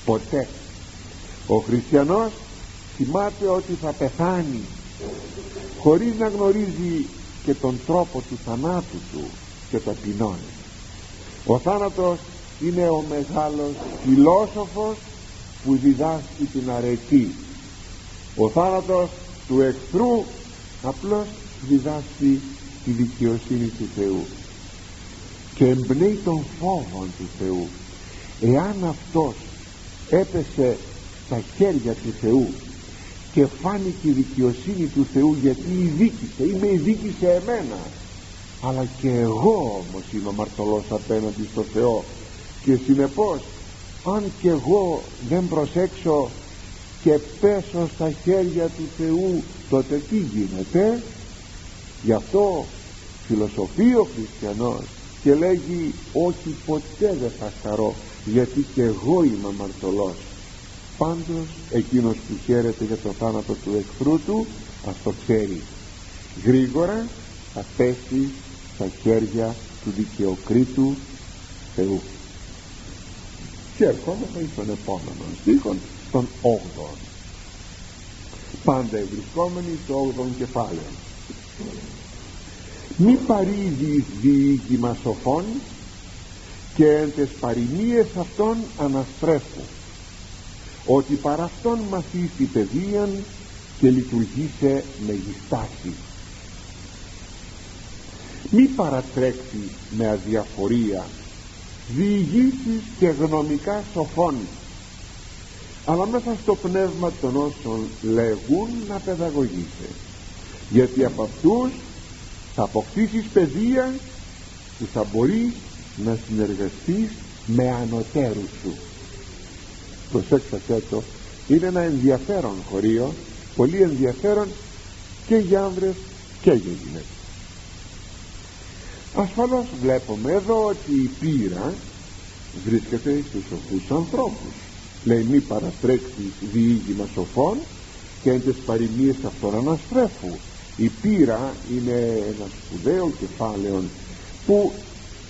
Ποτέ ο χριστιανός θυμάται ότι θα πεθάνει χωρίς να γνωρίζει και τον τρόπο του θανάτου του και ταπεινώνει ο θάνατος είναι ο μεγάλος φιλόσοφος που διδάσκει την αρετή. Ο θάνατος του εχθρού απλώς διδάσκει τη δικαιοσύνη του Θεού και εμπνέει τον φόβο του Θεού. Εάν αυτός έπεσε στα χέρια του Θεού και φάνηκε η δικαιοσύνη του Θεού γιατί η δίκησε είμαι η δίκησε εμένα αλλά και εγώ όμως είμαι αμαρτωλός απέναντι στο Θεό. Και συνεπώς αν και εγώ δεν προσέξω και πέσω στα χέρια του Θεού τότε τι γίνεται; Γι' αυτό φιλοσοφεί ο χριστιανός και λέγει όχι ποτέ δεν θα χαρώ γιατί και εγώ είμαι αμαρτωλός πάντως εκείνος που χαίρεται για το θάνατο του εχθρού του ας το ξέρει γρήγορα θα πέσει στα χέρια του δικαιοκρίτου Θεού. Και ερχόμαστε στον επόμενο στίχο των 8 πάντα ευρισκόμενοι στο 8ο κεφάλαιο. Μη παρήδεις διήγημα σοφών και εν τες παροιμίες αυτών αναστρέφω ότι παρά αυτόν μαθήσει παιδείαν και λειτουργήσε με γιστάση μη παρατρέξεις με αδιαφορία διηγήσεις και γνωμικά σοφών αλλά μέσα στο πνεύμα των όσων λέγουν να παιδαγωγήσει γιατί από αυτούς θα αποκτήσεις παιδεία που θα μπορείς να συνεργαστείς με ανωτέρους σου προσέξατε το είναι ένα ενδιαφέρον χωρίο πολύ ενδιαφέρον και για άνδρες και για γυναίκες. Ασφαλώς βλέπουμε εδώ ότι η πείρα βρίσκεται στους σοφούς ανθρώπους. Λέει μη παραστρέξεις διήγημα σοφών και εν τες παροιμίες αυτών αναστρέφου η πείρα είναι ένα σπουδαίο κεφάλαιο που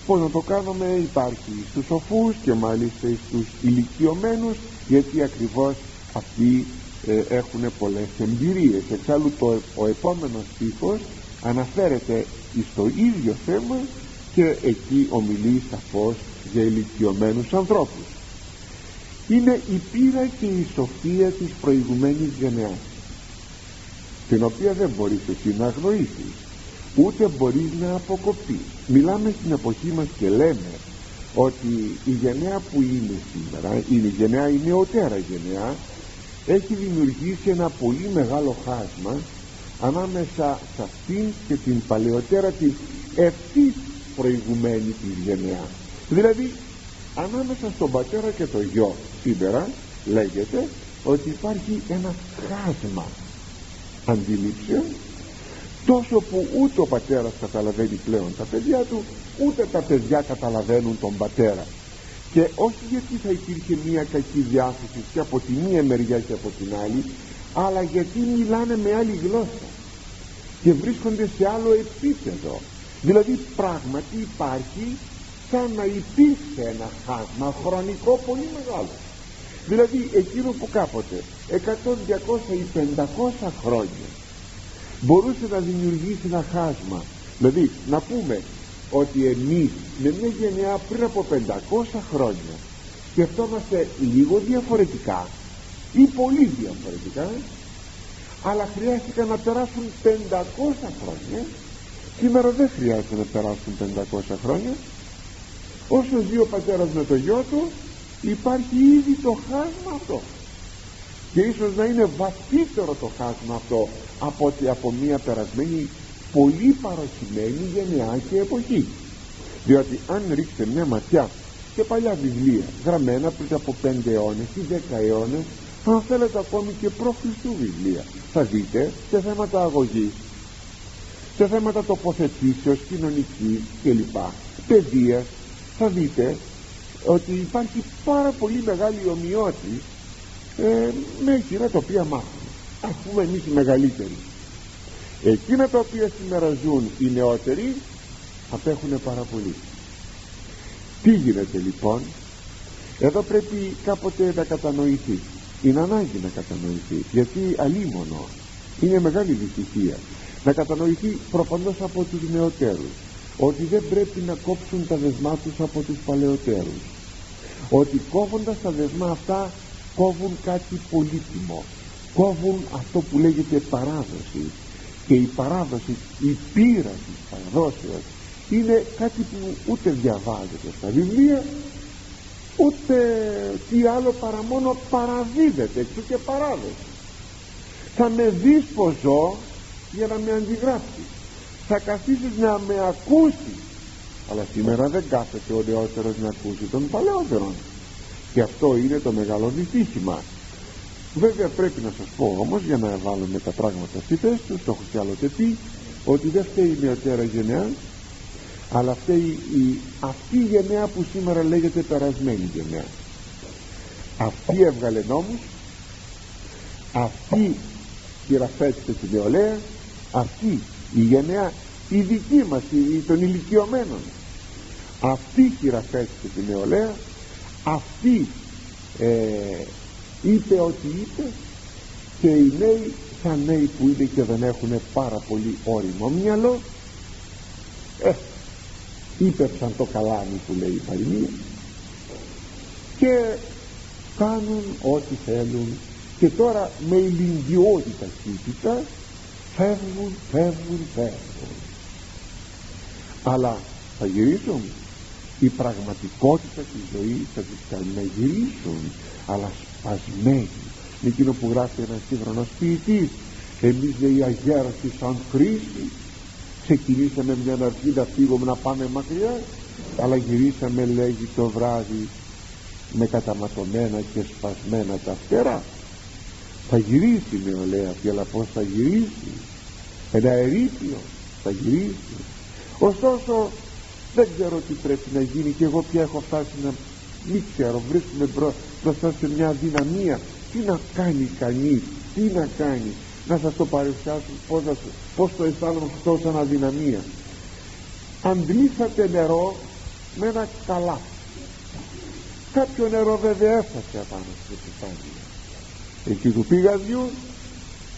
πως να το κάνουμε υπάρχει στους σοφούς και μάλιστα στους ηλικιωμένους γιατί ακριβώς αυτοί ε, έχουν πολλές εμπειρίες. Εξάλλου το, ο επόμενος στίχος αναφέρεται στο ίδιο θέμα και εκεί ομιλεί σαφώς για ηλικιωμένους ανθρώπους. Είναι η πείρα και η σοφία της προηγουμένης γενεάς την οποία δεν μπορείς εσύ να αγνοήσεις ούτε μπορείς να αποκοπείς μιλάμε στην εποχή μας και λέμε ότι η γενναία που είναι σήμερα είναι η γενναία η νεωτέρα γενναία έχει δημιουργήσει ένα πολύ μεγάλο χάσμα ανάμεσα σε αυτήν και την παλαιότερα την ευθύ προηγουμένη της γενναία δηλαδή ανάμεσα στον πατέρα και το γιο σήμερα λέγεται ότι υπάρχει ένα χάσμα αντιλήψεων τόσο που ούτε ο πατέρας καταλαβαίνει πλέον τα παιδιά του ούτε τα παιδιά καταλαβαίνουν τον πατέρα. Και όχι γιατί θα υπήρχε μια κακή διάθεση και από τη μία μεριά και από την άλλη αλλά γιατί μιλάνε με άλλη γλώσσα και βρίσκονται σε άλλο επίπεδο. Δηλαδή πράγματι υπάρχει σαν να υπήρχε ένα χάσμα χρονικό πολύ μεγάλο. Δηλαδή εκείνο που κάποτε 100, 200 ή 500 χρόνια μπορούσε να δημιουργήσει ένα χάσμα. Δηλαδή να πούμε ότι εμείς με μια γενιά πριν από 500 χρόνια σκεφτόμαστε λίγο διαφορετικά ή πολύ διαφορετικά αλλά χρειάστηκαν να περάσουν 500 χρόνια. Σήμερα δεν χρειάζεται να περάσουν 500 χρόνια. Όσο ζει ο πατέρας με το γιο του υπάρχει ήδη το χάσμα αυτό και ίσως να είναι βαθύτερο το χάσμα αυτό από ότι από μια περασμένη πολύ παροχημένη γενεά και εποχή. Διότι αν ρίξετε μια ματιά σε παλιά βιβλία γραμμένα πριν από 5 αιώνες ή 10 αιώνες αν θέλετε ακόμη και προ Χριστού βιβλία. Θα δείτε σε θέματα αγωγής σε θέματα τοποθετήσεως κοινωνικής κλπ. Παιδείας. Θα δείτε ότι υπάρχει πάρα πολύ μεγάλη ομοιότητα ε, με εκείνα τα οποία μάθουμε ας πούμε εμείς οι μεγαλύτεροι. Εκείνα τα οποία σήμερα ζουν οι νεότεροι απέχουν πάρα πολύ. Τι γίνεται λοιπόν; Εδώ πρέπει κάποτε να κατανοηθεί. Είναι ανάγκη να κατανοηθεί γιατί αλίμονο. Είναι μεγάλη δυστυχία. Να κατανοηθεί προφανώς από τους νεωτέρους. Ότι δεν πρέπει να κόψουν τα δεσμά τους από τους παλαιότερους. Ότι κόβοντας τα δεσμά αυτά κόβουν κάτι πολύτιμο. Κόβουν αυτό που λέγεται παράδοση. Και η παράδοση η πείρα της παραδόσεως είναι κάτι που ούτε διαβάζεται στα βιβλία ούτε τι άλλο παρά μόνο παραδίδεται. Εξού και παράδοση. Θα με δεις πως ζω για να με αντιγράψεις. Θα καθίσεις να με ακούσεις. Αλλά σήμερα δεν κάθεται ο νεότερος να ακούσει τον παλαιότερον και αυτό είναι το μεγάλο δυστύχημα. Βέβαια πρέπει να σας πω όμως για να βάλουμε τα πράγματα στη θέση τους το έχω κι άλλοτε πει ότι δεν φταίει η νεωτέρα γενεά αλλά φταίει η, αυτή η γενναία που σήμερα λέγεται περασμένη γενναία αυτή έβγαλε νόμους αυτή χειραφέτησε την νεολαία αυτή η γενναία η δική μας η, των ηλικιωμένων. Αυτή χειραφέτησε την νεολαία αυτή ε, είπε ό,τι είπε και οι νέοι σαν νέοι που είναι και δεν έχουν πάρα πολύ όριμο μυαλό ε, ύπεψαν το καλάμι που λέει η παροιμία και κάνουν ό,τι θέλουν. Και τώρα με ηλικιώδη ταχύτητα φεύγουν, φεύγουν, φεύγουν. Αλλά θα γυρίσουν η πραγματικότητα της ζωής θα τις κάνει να γυρίσουν αλλά σπασμένοι. Με εκείνο που γράφει ένας σύγχρονος ποιητής εμείς λέει αγέραστοι σαν κρίση ξεκινήσαμε μια αρχή να φύγουμε να πάμε μακριά αλλά γυρίσαμε λέγει το βράδυ με καταματωμένα και σπασμένα τα φτερά θα γυρίσει η νεολαία αυτή αλλά πως θα γυρίσει; Ένα ερήπιο θα γυρίσει. Ωστόσο δεν ξέρω τι πρέπει να γίνει και εγώ πια έχω φτάσει να μην ξέρω. Βρίσκουμε μπροστά σε μια δυναμία τι να κάνει κανείς τι να κάνει. Να σας το παρουσιάσω πως, να, πως το αισθάνομαι αυτό σαν αδυναμία. Αντλήσατε νερό με ένα καλά. Κάποιο νερό βέβαια έφτασε απάνω στο κεφάλι. Εκεί του πηγαδιού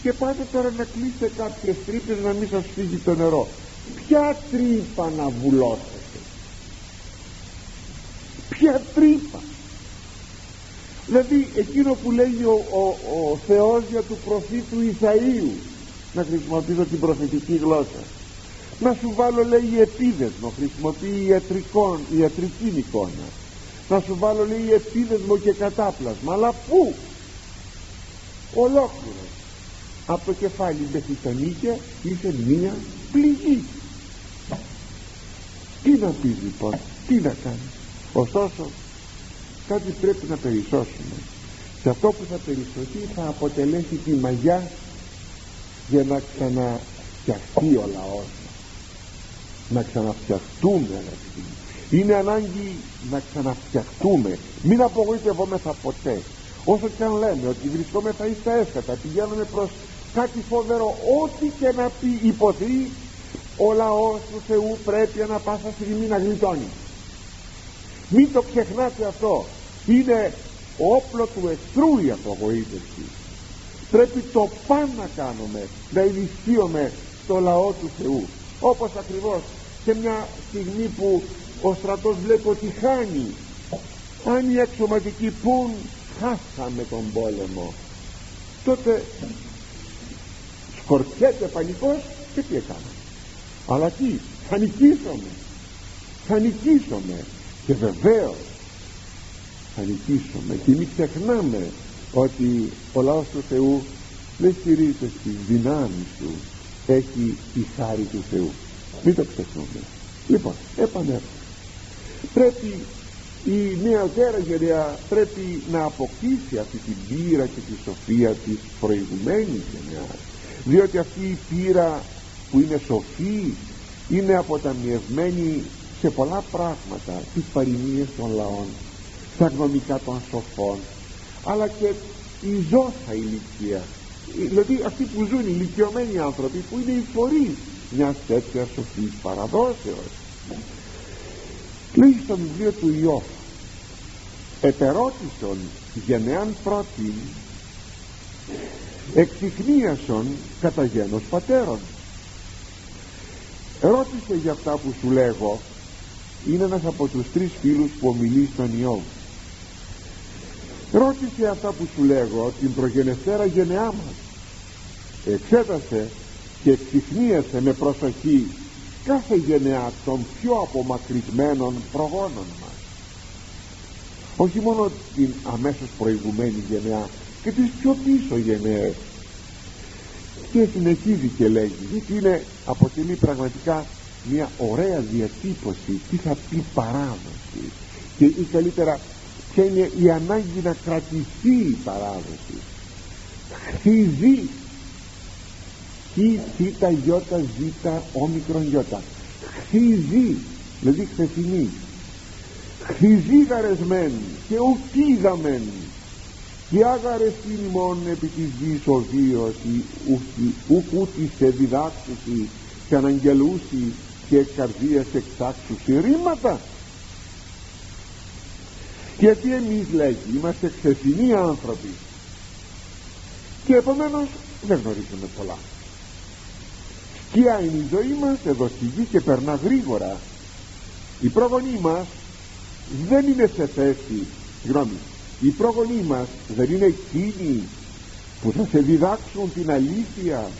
και πάτε τώρα να κλείσετε κάποιες τρύπες να μην σας φύγει το νερό. Ποια τρύπα να βουλώσετε; Ποια τρύπα. Δηλαδή εκείνο που λέγει ο, ο, ο Θεός για του προφήτου Ισαΐου να χρησιμοποιήσω την προφητική γλώσσα. Να σου βάλω λέει επίδεσμο χρησιμοποιεί ιατρικών, ιατρική εικόνα. Να σου βάλω λέει επίδεσμο και κατάπλασμα. Αλλά πού; Ολόκληρο. Από το κεφάλι μέχρι τα νύχια είσαι μία πληγή. Τι να πεις λοιπόν τι να κάνεις; Ωστόσο κάτι πρέπει να περισσώσουμε και αυτό που θα περισσωθεί θα αποτελέσει τη μαγιά για να ξαναφτιαχτεί ο λαός να ξαναφτιαχτούμε αγαπητοί είναι ανάγκη να ξαναφτιαχτούμε. Μην απογοητευόμεθα ποτέ. Όσο και αν λέμε ότι βρισκόμεθα εις τα έσκατα πηγαίνουμε προς κάτι φοβερό ό,τι και να πει υποθεί ο λαός του Θεού πρέπει να πάσα στιγμή να γλιτώνει μην το ξεχνάτε αυτό. Είναι όπλο του εχθρού η απογοήτευση. Πρέπει το πάνω να κάνουμε να ενισχύουμε το λαό του Θεού. Όπως ακριβώς σε μια στιγμή που ο στρατός βλέπει ότι χάνει αν οι αξιωματικοί πουν χάσαμε τον πόλεμο. Τότε κορτσέται πανικός και τι έκανα αλλά τι θα νικήσουμε. Θα νικήσουμε και βεβαίως θα νικήσουμε. Και μην ξεχνάμε ότι ο λαός του Θεού δεν στηρίζεται στις δυνάμεις του. Έχει τη χάρη του Θεού. Μην το ξεχνούμε. Λοιπόν επανέρχομαι πρέπει η νεοτέρα γενιά πρέπει να αποκτήσει αυτή την πείρα και τη σοφία της προηγουμένης γενιάς. Διότι αυτή η πείρα που είναι σοφή είναι αποταμιευμένη σε πολλά πράγματα τις παροιμίες των λαών στα γνωμικά των σοφών αλλά και η ζώσα ηλικία. Δηλαδή αυτοί που ζουν οι ηλικιωμένοι άνθρωποι που είναι οι φορείς μιας τέτοιας σοφής παραδόσεως. Λέει στο βιβλίο του Ιώφ επερώτησον γενεάν πρώτη εξυχνίασον κατά γένος πατέρων ρώτησε για αυτά που σου λέγω είναι ένας από τους τρεις φίλους που ομιλεί στον Ιώβ. Ρώτησε αυτά που σου λέγω την προγενεστέρα γενεά μας. Εξέτασε και εξυχνίασε με προσοχή κάθε γενεά των πιο απομακρυσμένων προγόνων μας. Όχι μόνο την αμέσως προηγουμένη γενεά και τις πιο πίσω γενναίες. Και συνεχίζει και λέγει γιατί είναι, αποτελεί πραγματικά μια ωραία διατύπωση τι θα πει παράδοση και ή καλύτερα ποια είναι η ανάγκη να κρατηθεί η παράδοση χθιζή χι θήτα γιώτα ζήτα όμικρον γιώτα χθιζή δηλαδή χθεσινή χθιζή και ουκίδαμεν και άγαρες ημών επί της γης ο βίος ουκ ούτι σε διδάξουσι και αναγγελούσι και εκ καρδίας εξάξουσι ρήματα γιατί εμείς λέγει είμαστε ξεφινοί άνθρωποι. Και επομένως δεν γνωρίζουμε πολλά. Σκιά είναι η ζωή μας εδώ στη γη και περνά γρήγορα. Οι πρόγονοί μας δεν είναι σε θέση συγγνώμη οι πρόγονοί μας δεν είναι εκείνοι που θα σε διδάξουν την αλήθεια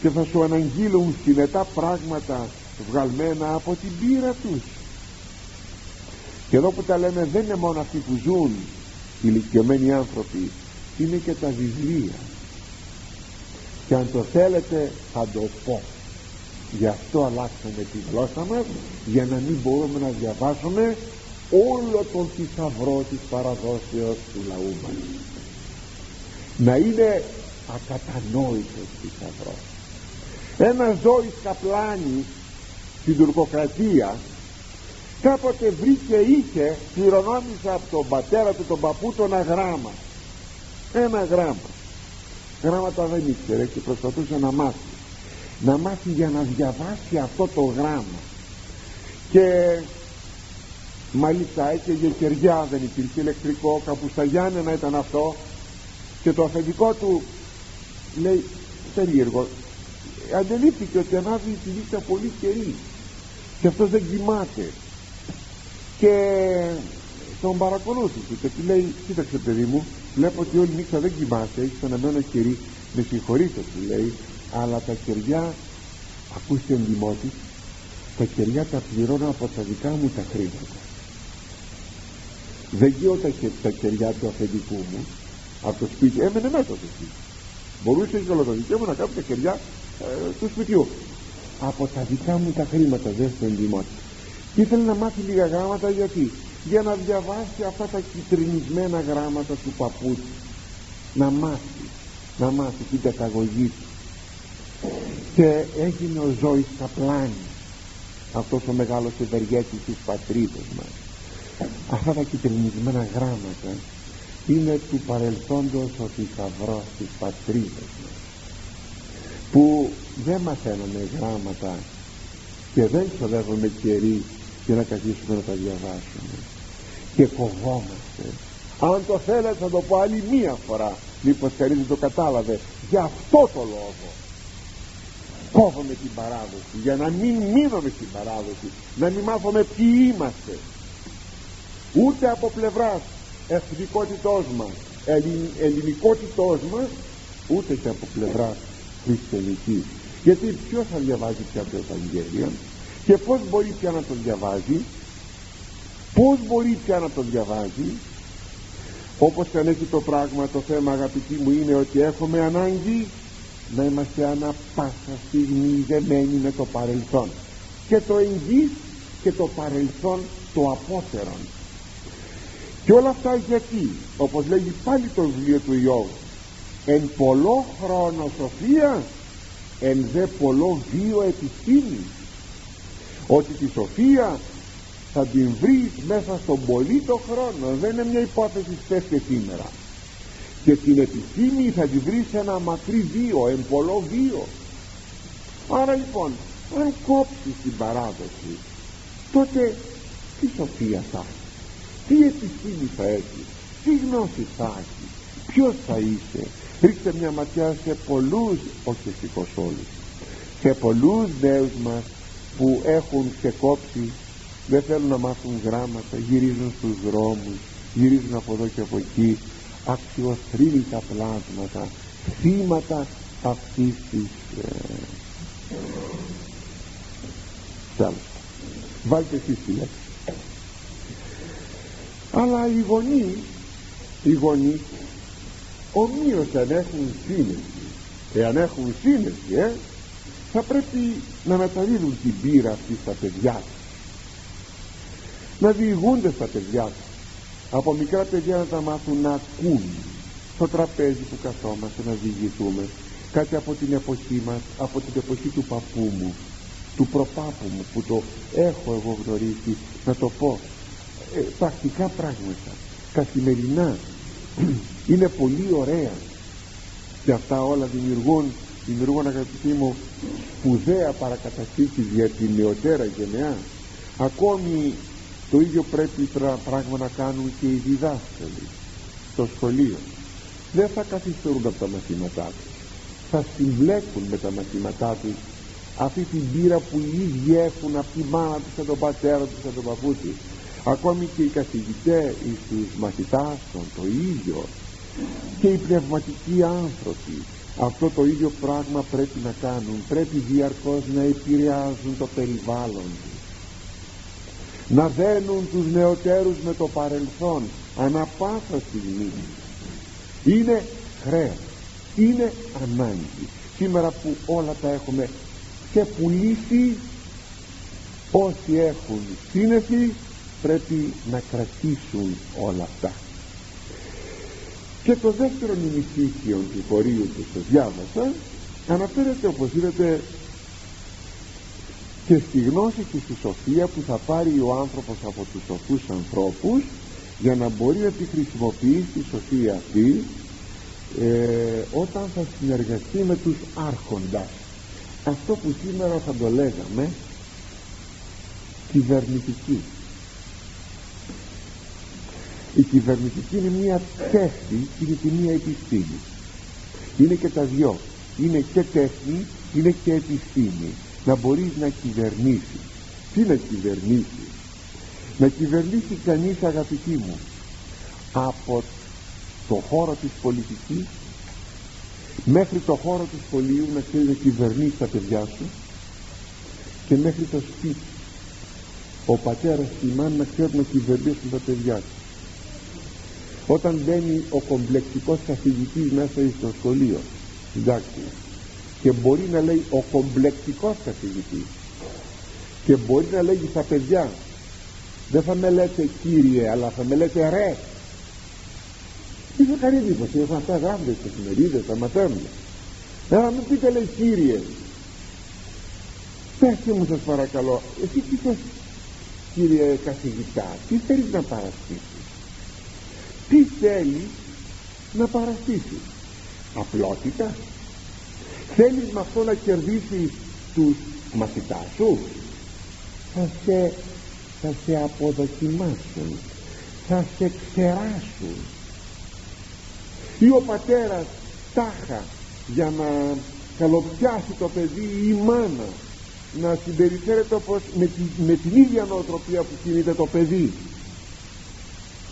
και θα σου αναγγείλουν συνετά πράγματα βγαλμένα από την πείρα τους. Και εδώ που τα λέμε δεν είναι μόνο αυτοί που ζουν οι ηλικιωμένοι άνθρωποι είναι και τα βιβλία. Και αν το θέλετε θα το πω. Γι' αυτό αλλάξαμε τη γλώσσα μας για να μην μπορούμε να διαβάσουμε όλο τον θησαυρό της παραδόσεως του λαού μας. Να είναι ακατανόητος θησαυρός. Ένας ζώης καπλάνης στην τουρκοκρατία κάποτε βρήκε είχε κληρονόμησε από τον πατέρα του τον παππού τον ένα γράμμα. Ένα γράμμα. Γράμματα δεν ήξερε και προσπαθούσε να μάθει. Να μάθει για να διαβάσει αυτό το γράμμα. Και μάλιστα για κεριά δεν υπήρχε ηλεκτρικό κάπου στα Γιάννενα ήταν αυτό. Και το αφεντικό του λέει περίεργο αντελήφθηκε ότι ανάβει τη νύχτα πολύ καιρή και αυτός δεν κοιμάται. Και τον παρακολούθησε και του λέει κοίταξε παιδί μου βλέπω ότι όλη νύχτα δεν κοιμάσαι έχεις αναμένο κερί με συγχωρείτε του λέει αλλά τα κεριά ακούστε εντυμώτη τα κεριά τα πληρώνω από τα δικά μου τα χρήματα. Δεν γύρω τα, τα κεριά του αφεντικού μου από το σπίτι. Έμενε μέσα το σπίτι μπορούσε και όλο το δικαίωμα να κάνει τα κεριά ε, του σπιτιού από τα δικά μου τα χρήματα δεν στο εντυμώτη και ήθελε να μάθει λίγα γράμματα γιατί; Για να διαβάσει αυτά τα κυτρινισμένα γράμματα του παππού του. Να μάθει να μάθει την καταγωγή του. Και έγινε ο Ζώης Καπλάνης αυτός ο μεγάλος ευεργέτης της πατρίδας μας. Αυτά τα κυτρινισμένα γράμματα είναι του παρελθόντος ο θησαυρός της πατρίδας μας που δεν μαθαίνουμε γράμματα και δεν ξοδεύουμε καιροί για να καθίσουμε να τα διαβάσουμε. Και φοβόμαστε. Αν το θέλετε θα το πω άλλη μία φορά. Μήπως κανείς δεν το κατάλαβε. Για αυτό το λόγο. Κόβουμε την παράδοση. Για να μην μείνουμε στην παράδοση. Να μην μάθουμε ποιοι είμαστε. Ούτε από πλευράς εθνικότητός μας ελλην, ελληνικότητός μας ούτε και από πλευράς χριστιανικής γιατί ποιος θα διαβάζει πια το Ευαγγέλιο και πως μπορεί πια να το διαβάζει πως μπορεί πια να το διαβάζει. Όπως και αν έχει το πράγμα το θέμα αγαπητοί μου είναι ότι έχουμε ανάγκη να είμαστε ανα πάσα στιγμή δεμένοι με το παρελθόν. Και το εγγύς και το παρελθόν το απότερον. Και όλα αυτά γιατί όπως λέγει πάλι το βιβλίο του Ιώβ εν πολλό χρόνος σοφίας εν δε πολλό βίο επιστήμη ότι τη σοφία θα την βρεις μέσα στον πολύ το χρόνο. Δεν είναι μια υπόθεση χθες και σήμερα. Και την επιστήμη θα την βρεις σε ένα μακρύ βίο εν πολλό βίο. Άρα λοιπόν αν κόψεις την παράδοση τότε τι σοφία θα έχεις τι επιστήμη θα έχεις τι γνώση θα έχεις ποιος θα είσαι ρίξτε μια ματιά σε πολλούς όχι ευτυχώς όλους σε πολλούς νέους μας που έχουν ξεκόψει δεν θέλουν να μάθουν γράμματα γυρίζουν στους δρόμους γυρίζουν από εδώ και από εκεί αξιοθρύνητα πλάσματα θύματα αυτής της ε, βάλτε εσείς τη λέξη. Αλλά οι γονείς οι γονείς ομοίως αν έχουν σύνεση εάν έχουν σύνεση ε, θα πρέπει να μεταδίδουν την πείρα αυτή στα παιδιά τους. Να διηγούνται στα παιδιά τους. Από μικρά παιδιά να τα μάθουν να ακούν στο τραπέζι που καθόμαστε να διηγηθούμε. Κάτι από την εποχή μας από την εποχή του παππού μου του προπάπου μου που το έχω εγώ γνωρίσει να το πω ε, πρακτικά πράγματα καθημερινά είναι πολύ ωραία και αυτά όλα δημιουργούν δημιουργούν αγαπητοί μου σπουδαία παρακαταθήκη για την νεωτέρα γενεά. Ακόμη το ίδιο πρέπει πράγμα να κάνουν και οι διδάσκαλοι στο σχολείο. Δεν θα καθυστερούν από τα μαθήματά τους. Θα συμπλέκουν με τα μαθήματά τους αυτή την πείρα που οι ίδιοι έχουν από τη μάνα τους και τον πατέρα τους και τον παππού τους ακόμη και οι καθηγητές στους μαθητάς των το ίδιο. Και οι πνευματικοί άνθρωποι. Αυτό το ίδιο πράγμα πρέπει να κάνουν. Πρέπει διαρκώς να επηρεάζουν το περιβάλλον να δένουν τους νεοτέρους με το παρελθόν ανά πάσα στιγμή. Είναι χρέος. Είναι ανάγκη. Σήμερα που όλα τα έχουμε και πουλήσει όσοι έχουν σύνεση πρέπει να κρατήσουν όλα αυτά. Και το δεύτερο νημισίκιο του χωρίου που σας διάβασα αναφέρεται όπως είδατε και στη γνώση και στη σοφία που θα πάρει ο άνθρωπος από τους σοφούς ανθρώπους για να μπορεί να τη χρησιμοποιήσει τη σοφία αυτή ε, όταν θα συνεργαστεί με τους άρχοντας. Αυτό που σήμερα θα το λέγαμε κυβερνητική η κυβερνητική είναι μια τέχνη είναι και μια επιστήμη. Είναι και τα δυο. Είναι και τέχνη είναι και επιστήμη. Να μπορείς να κυβερνήσεις. Τι να κυβερνήσεις; Να κυβερνήσει κανείς αγαπητοί μου από το χώρο της πολιτικής μέχρι το χώρο του σχολείου να ξέρεις να κυβερνήσεις τα παιδιά σου και μέχρι το σπίτι. Ο πατέρας και η μάνα να ξέρουν να κυβερνήσουν τα παιδιά τους όταν μπαίνει ο κομπλεξικός καθηγητής μέσα στο σχολείο εντάξει και μπορεί να λέει ο κομπλεξικός καθηγητής και μπορεί να λέγει στα παιδιά δεν θα με λέτε κύριε αλλά θα με λέτε ρε τι θα κάνει εντύπωση έχω αυτά γράφονται στις εφημερίδες τα μαθαίνουμε. Αλλά μην πείτε λέει κύριε πέστε μου σας παρακαλώ εσύ τι θες κύριε καθηγητά τι θέλεις να παραστήσεις τι θέλεις να παραστήσεις. Απλότητα. Θέλεις με αυτό να κερδίσεις τους μαθητάς σου. Θα σε, θα σε αποδοκιμάσουν. Θα σε ξεράσουν. Ή ο πατέρας τάχα για να καλοπιάσει το παιδί ή η μάνα να συμπεριφέρεται όπως με, με την ίδια νοοτροπία που κινείται το παιδί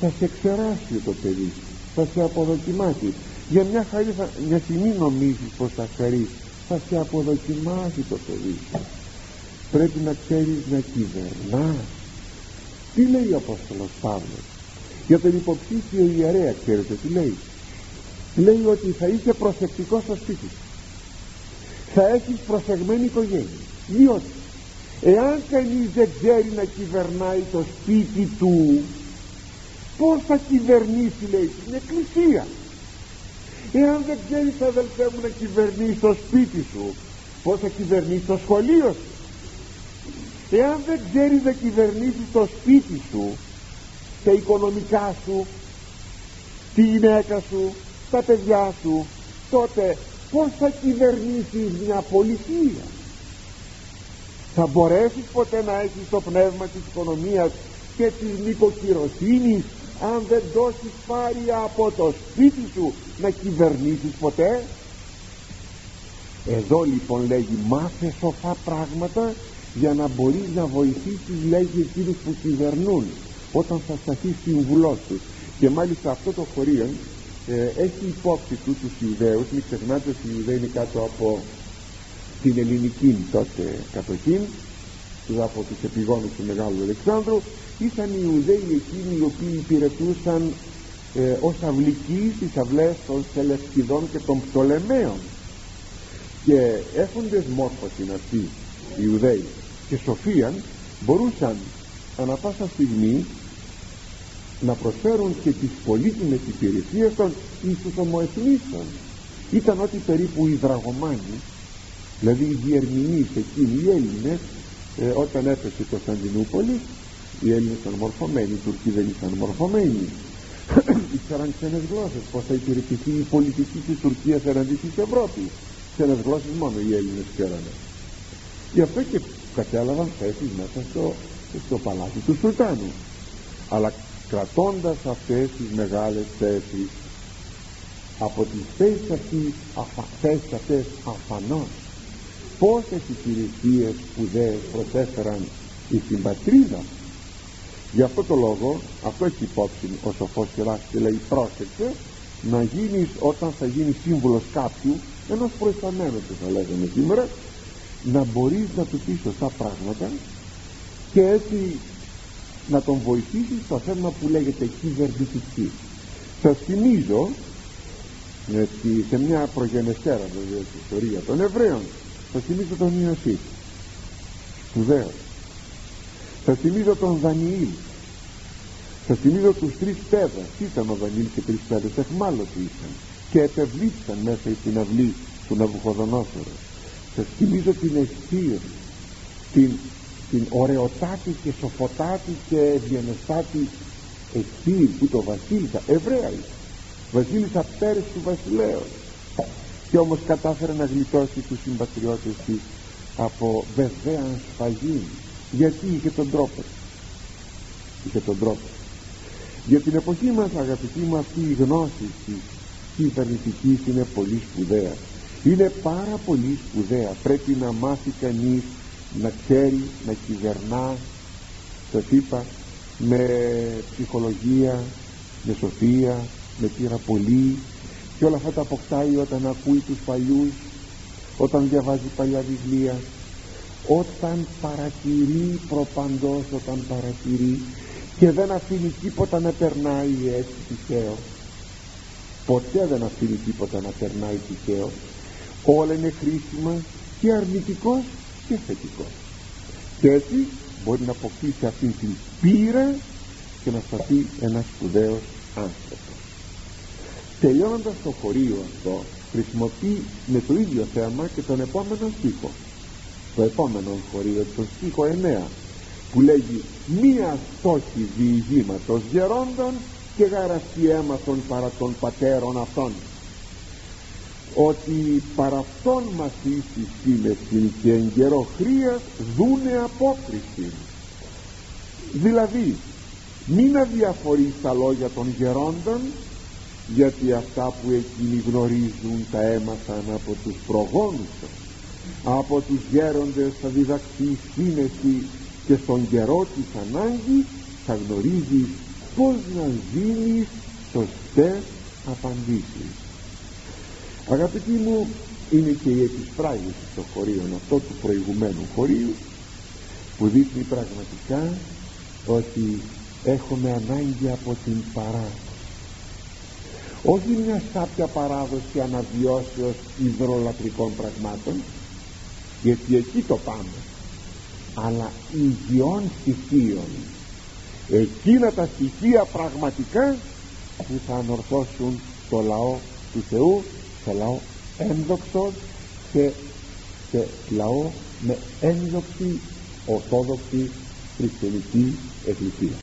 θα σε ξεράσει το παιδί θα σε αποδοκιμάσει. Για μια, χαρή, μια στιγμή νομίζεις πως θα χαρείς θα σε αποδοκιμάσει το παιδί. Σου πρέπει να ξέρεις να κυβερνάς. Τι λέει ο Απόστολος Παύλος; Για τον υποψήφιο ιερέα ξέρετε τι λέει. Λέει ότι θα είσαι προσεκτικός στο σπίτι σου. Θα έχεις προσεγμένη οικογένεια. Διότι εάν κανείς δεν ξέρει να κυβερνάει το σπίτι του πως θα κυβερνήσει λέει την εκκλησία; Εάν δεν ξέρεις αδελφέ μου να κυβερνήσει το σπίτι σου πως θα κυβερνήσει το σχολείο σου; Εάν δεν ξέρεις να κυβερνήσεις το σπίτι σου τα οικονομικά σου τη γυναίκα σου τα παιδιά σου τότε πως θα κυβερνήσεις μια πολιτεία; Θα μπορέσεις ποτέ να έχεις το πνεύμα της οικονομίας και της νοικοκυροσύνης αν δεν δώσεις πάρει από το σπίτι σου να κυβερνήσεις ποτέ; Εδώ λοιπόν λέγει μάθε σοφά πράγματα για να μπορείς να βοηθήσεις λέγει εκείνους που κυβερνούν όταν θα σταθεί συμβουλός τους. Και μάλιστα αυτό το χωρίο ε, έχει υπόψη του τους Ιουδαίους. Μην ξεχνάτε ότι οι Ιουδαίοι είναι κάτω από την ελληνική τότε κατοχή από τους επιγόνους του Μεγάλου Αλεξάνδρου ήταν οι Ιουδαίοι εκείνοι οι οποίοι υπηρετούσαν ε, ως αυλικοί στις αυλές των Σελευκιδών και των Πτολεμαίων. Και έχοντες μόρφωση αυτοί οι Ιουδαίοι. Και σοφίαν μπορούσαν ανα πάσα στιγμή να προσφέρουν και τις πολύτιμες υπηρεσίες των εις τους ομοεθνήσεων. Ήταν ότι περίπου οι δραγωμάνοι δηλαδή οι διερμηνείς εκείνοι οι Έλληνες ε, όταν έπεσε η Κωνσταντινούπολη οι Έλληνες ήταν μορφωμένοι οι Τουρκοί δεν ήταν μορφωμένοι ήξεραν ξένες γλώσσες πως θα υπηρετηθεί η πολιτική της Τουρκίας εναντί της Ευρώπης. Ξένες γλώσσες μόνο οι Έλληνες ξέρανε. Γι' αυτό και κατέλαβαν θέσεις μέσα στο, στο παλάτι του Σουλτάνου. Αλλά κρατώντας αυτές τις μεγάλες θέσεις από τις θέσεις αυτές, αφα, θέσεις αυτές αφανώς πόσες υπηρεσίες σπουδαίες προσέφεραν στην πατρίδα γι' αυτό το λόγο αυτό έχει υπόψη ο σοφός και λέει πρόσεξε να γίνεις όταν θα γίνεις σύμβουλος κάποιου ενός προϊσταμένου που θα λέγαμε σήμερα να μπορείς να του πεις σωστά πράγματα και έτσι να τον βοηθήσεις στο θέμα που λέγεται κυβερνητική σας θυμίζω ότι σε μια προγενεστέρα βέβαια στην ιστορίας των Εβραίων σας θυμίζω τον Ιωσήφ σπουδαίος σας θυμίζω τον Δανιήλ. Σας θυμίζω τους τρεις πέδας. Ήταν ο Δανιήλ και τρεις πέδες; Εχμάλωτοι ήταν και επευλήψαν μέσα στην αυλή του Ναβουχοδονόσορου σας θυμίζω την αιστεία την, την ωραιοτάτη και σοφοτάτη και ευγενεστάτη αιστεία που το βασίλισσα Εβραία βασίλισσα πέρυσι του βασιλέως. Και όμως κατάφερε να γλιτώσει τους συμπατριώτες της από βεβαία σφαγή γιατί είχε τον τρόπο. Είχε τον τρόπο. Για την εποχή μας αγαπητοί μου αυτή η γνώση της κυβερνητικής είναι πολύ σπουδαία. Είναι πάρα πολύ σπουδαία. Πρέπει να μάθει κανείς να ξέρει να κυβερνά σας είπα με ψυχολογία με σοφία με πείρα πολύ και όλα αυτά τα αποκτάει όταν ακούει τους παλιούς όταν διαβάζει παλιά βιβλία όταν παρατηρεί προπαντός όταν παρατηρεί και δεν αφήνει τίποτα να περνάει έτσι τυχαίο. Ποτέ δεν αφήνει τίποτα να περνάει τυχαίο. Όλα είναι χρήσιμα και αρνητικός και θετικός. Και έτσι μπορεί να αποκτήσει αυτή την πείρα και να σταθεί ένας σπουδαίος άνθρωπος. Τελειώνοντας το χωρίο αυτό χρησιμοποιεί με το ίδιο θέμα και τον επόμενο στίχο το επόμενο χωρίο το στίχο 9 που λέγει μία στόχη διηγήματος γερόντων και γαραστή έμαθον παρά των πατέρων αυτών ότι παρά αυτόν μας εις σύνεσιν και εν καιρό χρίας δούνε απόκριση. Δηλαδή μην αδιαφορείς τα λόγια των γερόντων γιατί αυτά που εκείνοι γνωρίζουν τα έμαθαν από τους προγόνους από τους γέροντες θα διδαχθεί σύνεση και στον καιρό της ανάγκης θα γνωρίζει πως να δίνεις σωστές απαντήσεις. Αγαπητοί μου είναι και η επισφράγηση των χωρίων αυτό του προηγουμένου χωρίου που δείχνει πραγματικά ότι έχουμε ανάγκη από την παράδοση. Όχι μια σάπια παράδοση αναβιώσεως υδρολατρικών πραγμάτων γιατί εκεί το πάμε. Αλλά υγιών στοιχείων. Εκείνα τα στοιχεία πραγματικά που θα ανορθώσουν το λαό του Θεού σε λαό ένδοξο σε, σε λαό με ένδοξη ορθόδοξη χριστιανική εκκλησία